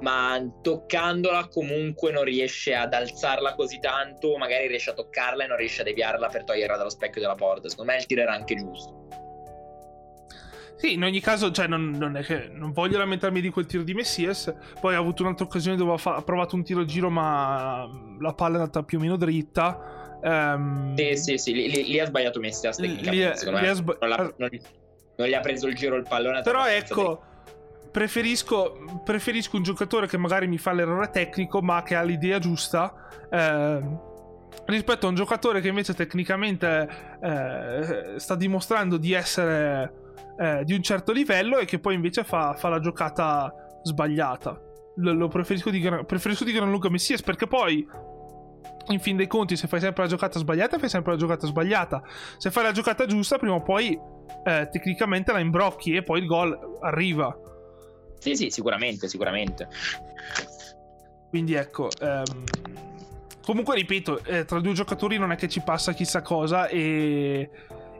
ma toccandola comunque non riesce ad alzarla così tanto, magari riesce a toccarla e non riesce a deviarla per toglierla dallo specchio della porta. Secondo me il tiro era anche giusto. Sì, in ogni caso, cioè, non, non è che non voglio lamentarmi di quel tiro di Messias. Poi ha avuto un'altra occasione dove ha, fa- ha provato un tiro a giro, ma la palla è andata più o meno dritta. Ehm, Sì, sì, sì, lì, lì- ha sbagliato Messias tecnicamente, secondo lì me. ha sba- non, non- non gli ha preso il giro il pallone. Però ecco, preferisco, preferisco un giocatore che magari mi fa l'errore tecnico, ma che ha l'idea giusta. ehm, rispetto a un giocatore che invece tecnicamente eh, sta dimostrando di essere eh, di un certo livello e che poi invece fa, fa la giocata sbagliata. Lo, lo preferisco, di gran, preferisco di gran lunga Messias perché poi in fin dei conti se fai sempre la giocata sbagliata fai sempre la giocata sbagliata se fai la giocata giusta prima o poi eh, tecnicamente la imbrocchi e poi il gol arriva Sì, sì, sicuramente, sicuramente. quindi ecco ehm, comunque ripeto eh, tra due giocatori non è che ci passa chissà cosa e,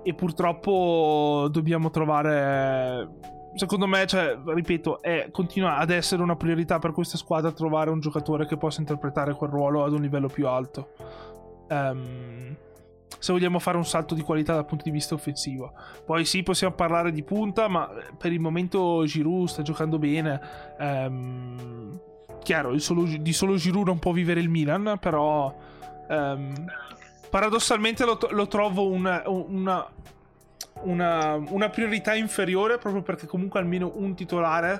e purtroppo dobbiamo trovare secondo me cioè ripeto è, continua ad essere una priorità per questa squadra trovare un giocatore che possa interpretare quel ruolo ad un livello più alto. Ehm, se vogliamo fare un salto di qualità dal punto di vista offensivo. Poi sì possiamo parlare di punta ma per il momento Giroud sta giocando bene. Ehm, chiaro solo- di solo Giroud non può vivere il Milan però ehm, paradossalmente lo, lo trovo una, una, una, una priorità inferiore proprio perché comunque almeno un titolare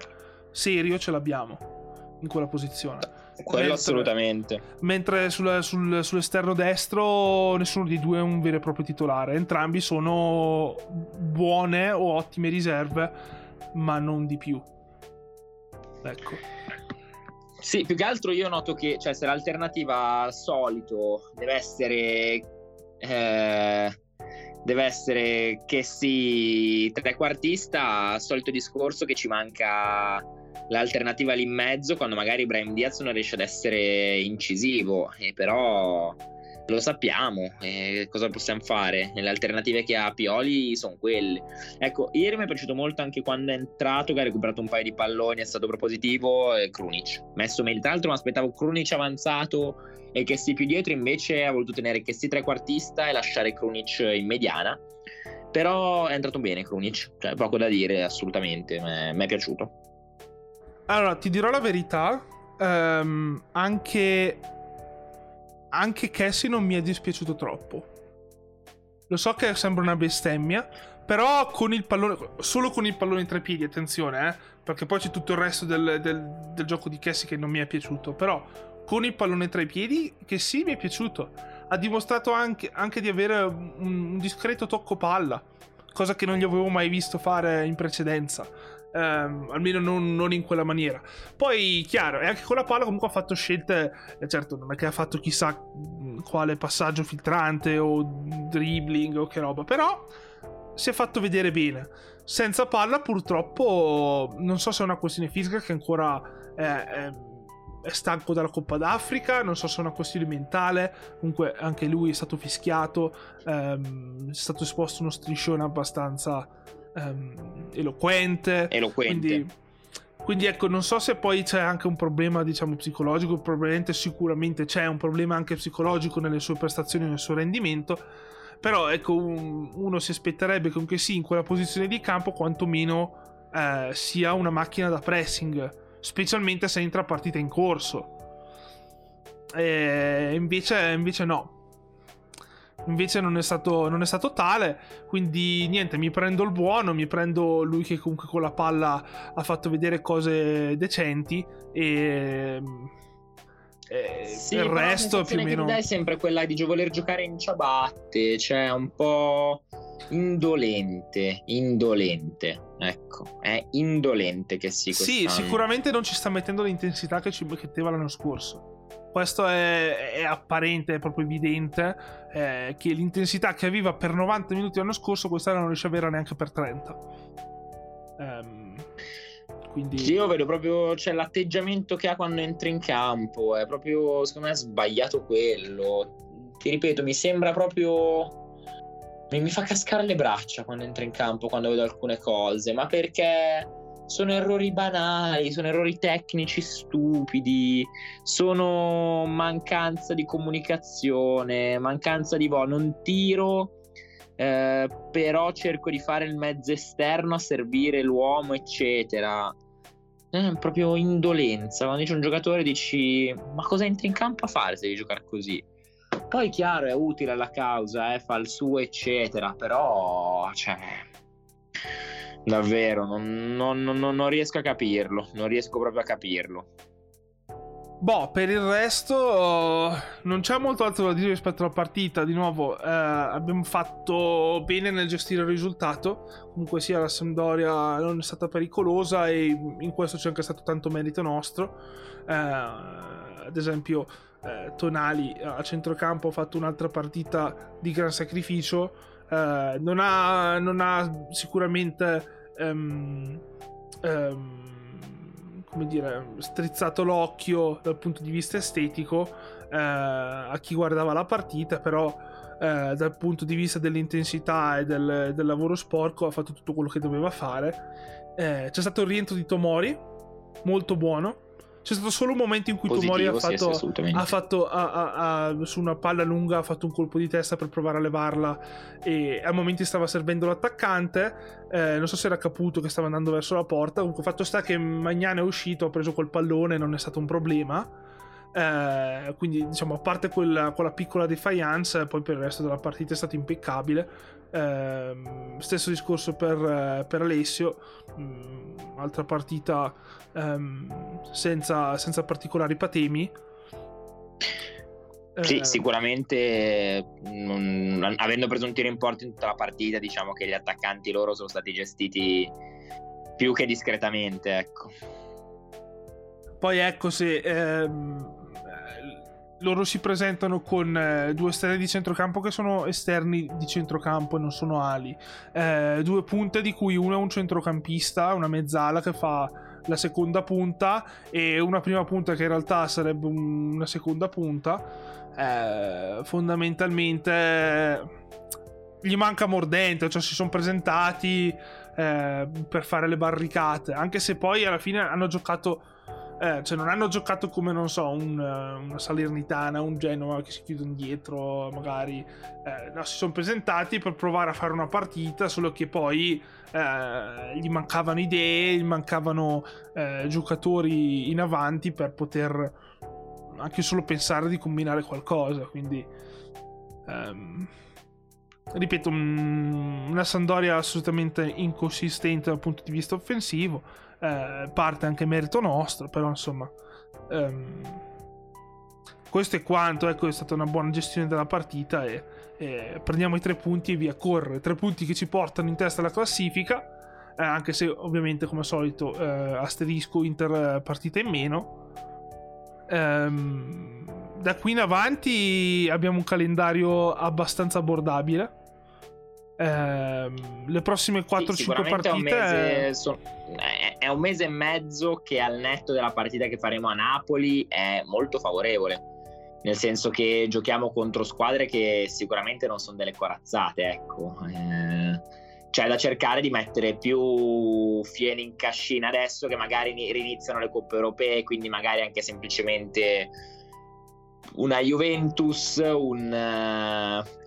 serio ce l'abbiamo in quella posizione Quello Mentre- assolutamente. mentre sul- sul- sull'esterno destro nessuno dei due è un vero e proprio titolare entrambi sono buone o ottime riserve ma non di più ecco Sì, più che altro io noto che, cioè, se l'alternativa al solito deve essere. eh, deve essere che si trequartista, solito discorso che ci manca l'alternativa lì in mezzo quando magari Brian Diaz non riesce ad essere incisivo, e però lo sappiamo, e cosa possiamo fare? Le alternative che ha Pioli sono quelle. Ecco, ieri mi è piaciuto molto anche quando è entrato, che ha recuperato un paio di palloni, è stato propositivo, e Krunic. Messo meglio. Tra l'altro mi aspettavo Krunic avanzato e che più dietro, invece ha voluto tenere che trequartista e lasciare Krunic in mediana. Però è entrato bene Krunic, cioè poco da dire assolutamente, mi è piaciuto. Allora, ti dirò la verità. ehm, anche. Anche Cassie non mi è dispiaciuto troppo. Lo so che sembra una bestemmia. Però con il pallone. Solo con il pallone tra i piedi, attenzione, eh. Perché poi c'è tutto il resto del, del- del gioco di Cassie che non mi è piaciuto. Però con il pallone tra i piedi, che sì, mi è piaciuto. Ha dimostrato anche, anche di avere un, un discreto tocco palla. Cosa che non gli avevo mai visto fare in precedenza. Ehm, almeno non, non in quella maniera. Poi, chiaro, e anche con la palla comunque ha fatto scelte. eh, certo, non è che ha fatto chissà mh, quale passaggio filtrante o dribbling o che roba, però si è fatto vedere bene. Senza palla, purtroppo, non so se è una questione fisica che ancora è, è, è, stanco dalla Coppa d'Africa, non so se è una questione mentale. Comunque, anche lui è stato fischiato, ehm, è stato esposto uno striscione abbastanza ehm, eloquente. Eloquente. Quindi, quindi ecco, non so se poi c'è anche un problema, diciamo, psicologico, probabilmente sicuramente c'è un problema anche psicologico nelle sue prestazioni, nel suo rendimento, però ecco, un, uno si aspetterebbe che anche sì, in quella posizione di campo quantomeno eh, sia una macchina da pressing, specialmente se entra partita in corso. Invece, invece no, invece non è, stato, non è stato tale quindi niente mi prendo il buono mi prendo lui che comunque con la palla ha fatto vedere cose decenti e sì, il resto più o meno che è sempre quella di voler giocare in ciabatte cioè un po' indolente indolente ecco è indolente che si sì sicuramente non ci sta mettendo l'intensità che ci metteva l'anno scorso questo è, è, apparente, è proprio evidente eh, che l'intensità che aveva per 90 minuti l'anno scorso quest'anno non riesce a avere neanche per 30. Um, ehm, quindi... Io vedo proprio cioè, l'atteggiamento che ha quando entra in campo, è proprio secondo me sbagliato quello. Ti ripeto, mi sembra proprio mi fa cascare le braccia quando entra in campo, quando vedo alcune cose, ma perché sono errori banali, sono errori tecnici stupidi, sono mancanza di comunicazione, mancanza di volo. Non tiro, eh, però cerco di fare il mezzo esterno a servire l'uomo, eccetera. È proprio indolenza. Quando dici un giocatore dici: Ma cosa entri in campo a fare se devi giocare così? Poi, chiaro, è utile alla causa, eh, fa il suo, eccetera. Però, cioè Davvero, non, non, non, non, riesco a capirlo. Non riesco proprio a capirlo. Boh, per il resto non c'è molto altro da dire rispetto alla partita. Di nuovo, eh, abbiamo fatto bene nel gestire il risultato. Comunque sia, la Sampdoria non è stata pericolosa e in questo c'è anche stato tanto merito nostro. Eh, ad esempio, eh, Tonali a centrocampo ha fatto un'altra partita di gran sacrificio. Eh, non, ha, non ha sicuramente um, um, come dire, strizzato l'occhio dal punto di vista estetico uh, a chi guardava la partita, però uh, dal punto di vista dell'intensità e del, del, lavoro sporco ha fatto tutto quello che doveva fare. Uh, c'è stato il rientro di Tomori, molto buono. C'è stato solo un momento in cui Positivo, Tomori ha fatto, sì, ha fatto a, a, a, su una palla lunga ha fatto un colpo di testa per provare a levarla e a momenti stava servendo l'attaccante. Eh, non so se era Caputo che stava andando verso la porta. Comunque, fatto sta che Magnano è uscito, ha preso quel pallone, non è stato un problema. Eh, quindi, diciamo, a parte quella, quella piccola defiance, poi per il resto della partita è stato impeccabile. Eh, stesso discorso per, per Alessio. Mm, altra partita um, senza, senza, particolari patemi. Sì, eh, sicuramente non, avendo preso un tiro in porto in tutta la partita, diciamo che gli attaccanti loro sono stati gestiti più che discretamente, ecco. Poi ecco se ehm, loro si presentano con eh, due esterni di centrocampo che sono esterni di centrocampo e non sono ali. Eh, due punte di cui uno è un centrocampista, una mezzala che fa la seconda punta e una prima punta che in realtà sarebbe un, una seconda punta. Eh, fondamentalmente gli manca mordente, cioè si sono presentati eh, per fare le barricate, anche se poi alla fine hanno giocato eh, cioè non hanno giocato come, non so, un, una Salernitana, un Genova che si chiude indietro, magari. Eh, no, si sono presentati per provare a fare una partita, solo che poi eh, gli mancavano idee, gli mancavano eh, giocatori in avanti per poter anche solo pensare di combinare qualcosa. Quindi, ehm, ripeto, una Sandoria assolutamente inconsistente dal punto di vista offensivo eh, parte anche merito nostro, però insomma... Um, questo è quanto, ecco, è stata una buona gestione della partita e, e prendiamo i tre punti e via correre. Tre punti che ci portano in testa alla classifica, eh, anche se ovviamente come al solito eh, asterisco Inter partita in meno. Ehm, da qui in avanti abbiamo un calendario abbastanza abbordabile. ehm, le prossime 4-5 Sì, partite sicuramente è un, mese, e mezzo che al netto della partita che faremo a Napoli è molto favorevole. Nel senso che giochiamo contro squadre che sicuramente non sono delle corazzate, ecco. Eh, c'è da cercare di mettere più fieni in cascina adesso che magari ni- riniziano le coppe europee, quindi magari anche semplicemente una Juventus, un, eh,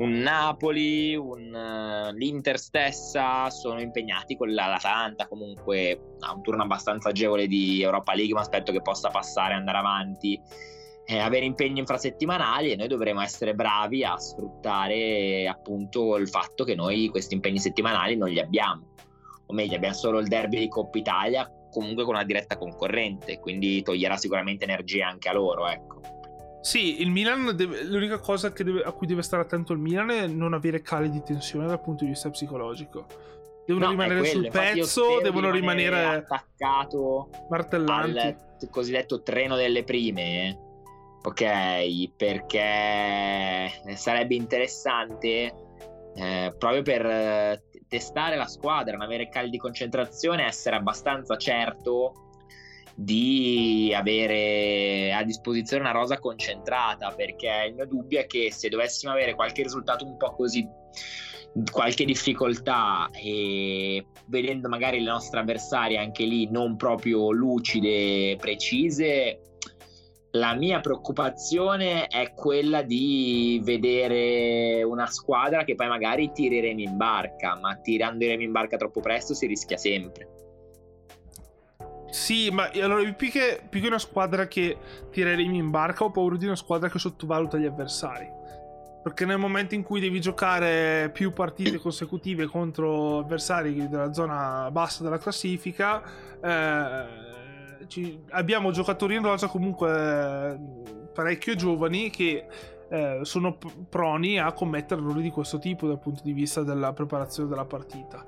un Napoli, un, eh, l'Inter stessa sono impegnati con l'Atalanta comunque ha un turno abbastanza agevole di Europa League, ma aspetto che possa passare andare avanti. eh, avere impegni infrasettimanali e noi dovremo essere bravi a sfruttare appunto il fatto che noi questi impegni settimanali non li abbiamo o meglio abbiamo solo il derby di Coppa Italia comunque con una diretta concorrente quindi toglierà sicuramente energia anche a loro ecco Sì, il Milan, deve- l'unica cosa deve- a cui deve stare attento il Milan è non avere cali di tensione dal punto di vista psicologico. Devono No, rimanere quello, sul pezzo, devono rimanere attaccato martellanti. al cosiddetto treno delle prime, ok? Perché sarebbe interessante eh, proprio per eh, testare la squadra, non avere cali di concentrazione, essere abbastanza certo di avere a disposizione una rosa concentrata perché il mio dubbio è che se dovessimo avere qualche risultato un po' così qualche difficoltà e vedendo magari le nostre avversarie anche lì non proprio lucide, precise, la mia preoccupazione è quella di vedere una squadra che poi magari tira i remi in barca, ma tirando i remi in barca troppo presto si rischia sempre. Sì, ma allora più che, più che una squadra che tira i remi in barca, ho paura di una squadra che sottovaluta gli avversari. Perché nel momento in cui devi giocare più partite consecutive contro avversari della zona bassa della classifica, eh, ci- abbiamo giocatori in rosa comunque eh, parecchio giovani che eh, sono proni a commettere errori di questo tipo dal punto di vista della preparazione della partita.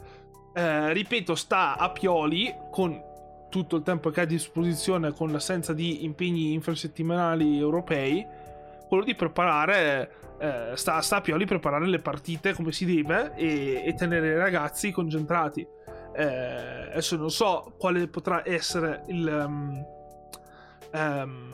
Eh, ripeto, sta a Pioli con tutto il tempo che ha a disposizione con l'assenza di impegni infrasettimanali europei, quello di preparare, eh, sta, sta a Pioli preparare le partite come si deve e, e tenere i ragazzi concentrati. Eh, adesso non so quale potrà essere il, um, um,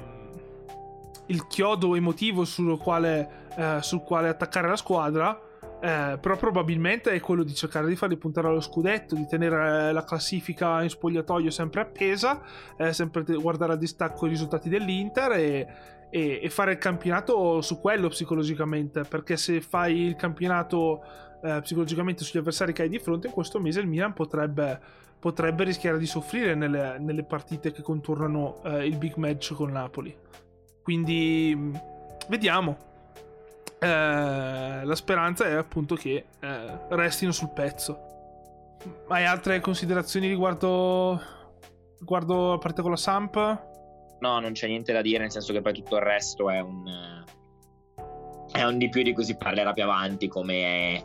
il chiodo emotivo sul quale, eh, sul quale attaccare la squadra. Eh, però probabilmente è quello di cercare di farli puntare allo scudetto, di tenere la classifica in spogliatoio sempre appesa, eh, sempre guardare a distacco i risultati dell'Inter e, e- e fare il campionato su quello psicologicamente. Perché se fai il campionato eh, psicologicamente sugli avversari che hai di fronte, in questo mese il Milan potrebbe, potrebbe rischiare di soffrire nelle, nelle partite che contornano eh, il big match con Napoli. Quindi mh, vediamo. Eh, la speranza è appunto che eh, restino sul pezzo. Hai altre considerazioni riguardo, riguardo la partita con la Samp? No, non c'è niente da dire, nel senso che poi tutto il resto è un, è un di più di cui si parlerà più avanti, come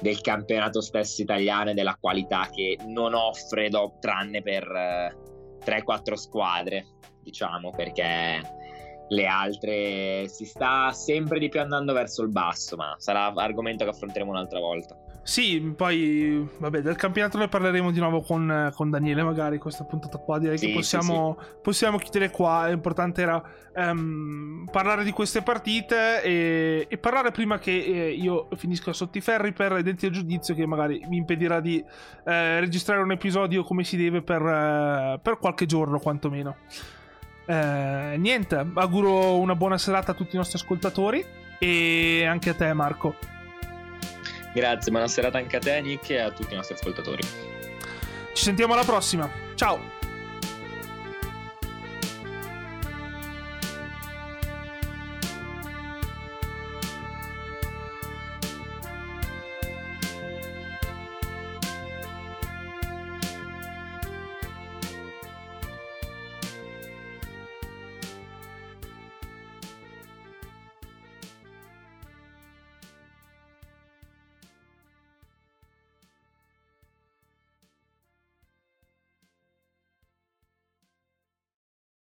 del campionato stesso italiano e della qualità che non offre, do- tranne per eh, 3-4 squadre, diciamo, perché le altre si sta sempre di più andando verso il basso, ma sarà argomento che affronteremo un'altra volta. Sì, poi vabbè, del campionato ne parleremo di nuovo con, con Daniele, magari questa puntata qua. Direi Sì, che sì, possiamo, possiamo chiudere qua. L'importante era ehm, parlare di queste partite e, e parlare prima che eh, io finisca sotto i ferri per identico giudizio che magari mi impedirà di eh, registrare un episodio come si deve per, eh, per qualche giorno, quantomeno. Eh, niente, auguro una buona serata a tutti i nostri ascoltatori e anche a te, Marco. Grazie, buona serata anche a te, Nick, e a tutti i nostri ascoltatori. Ci sentiamo alla prossima. Ciao!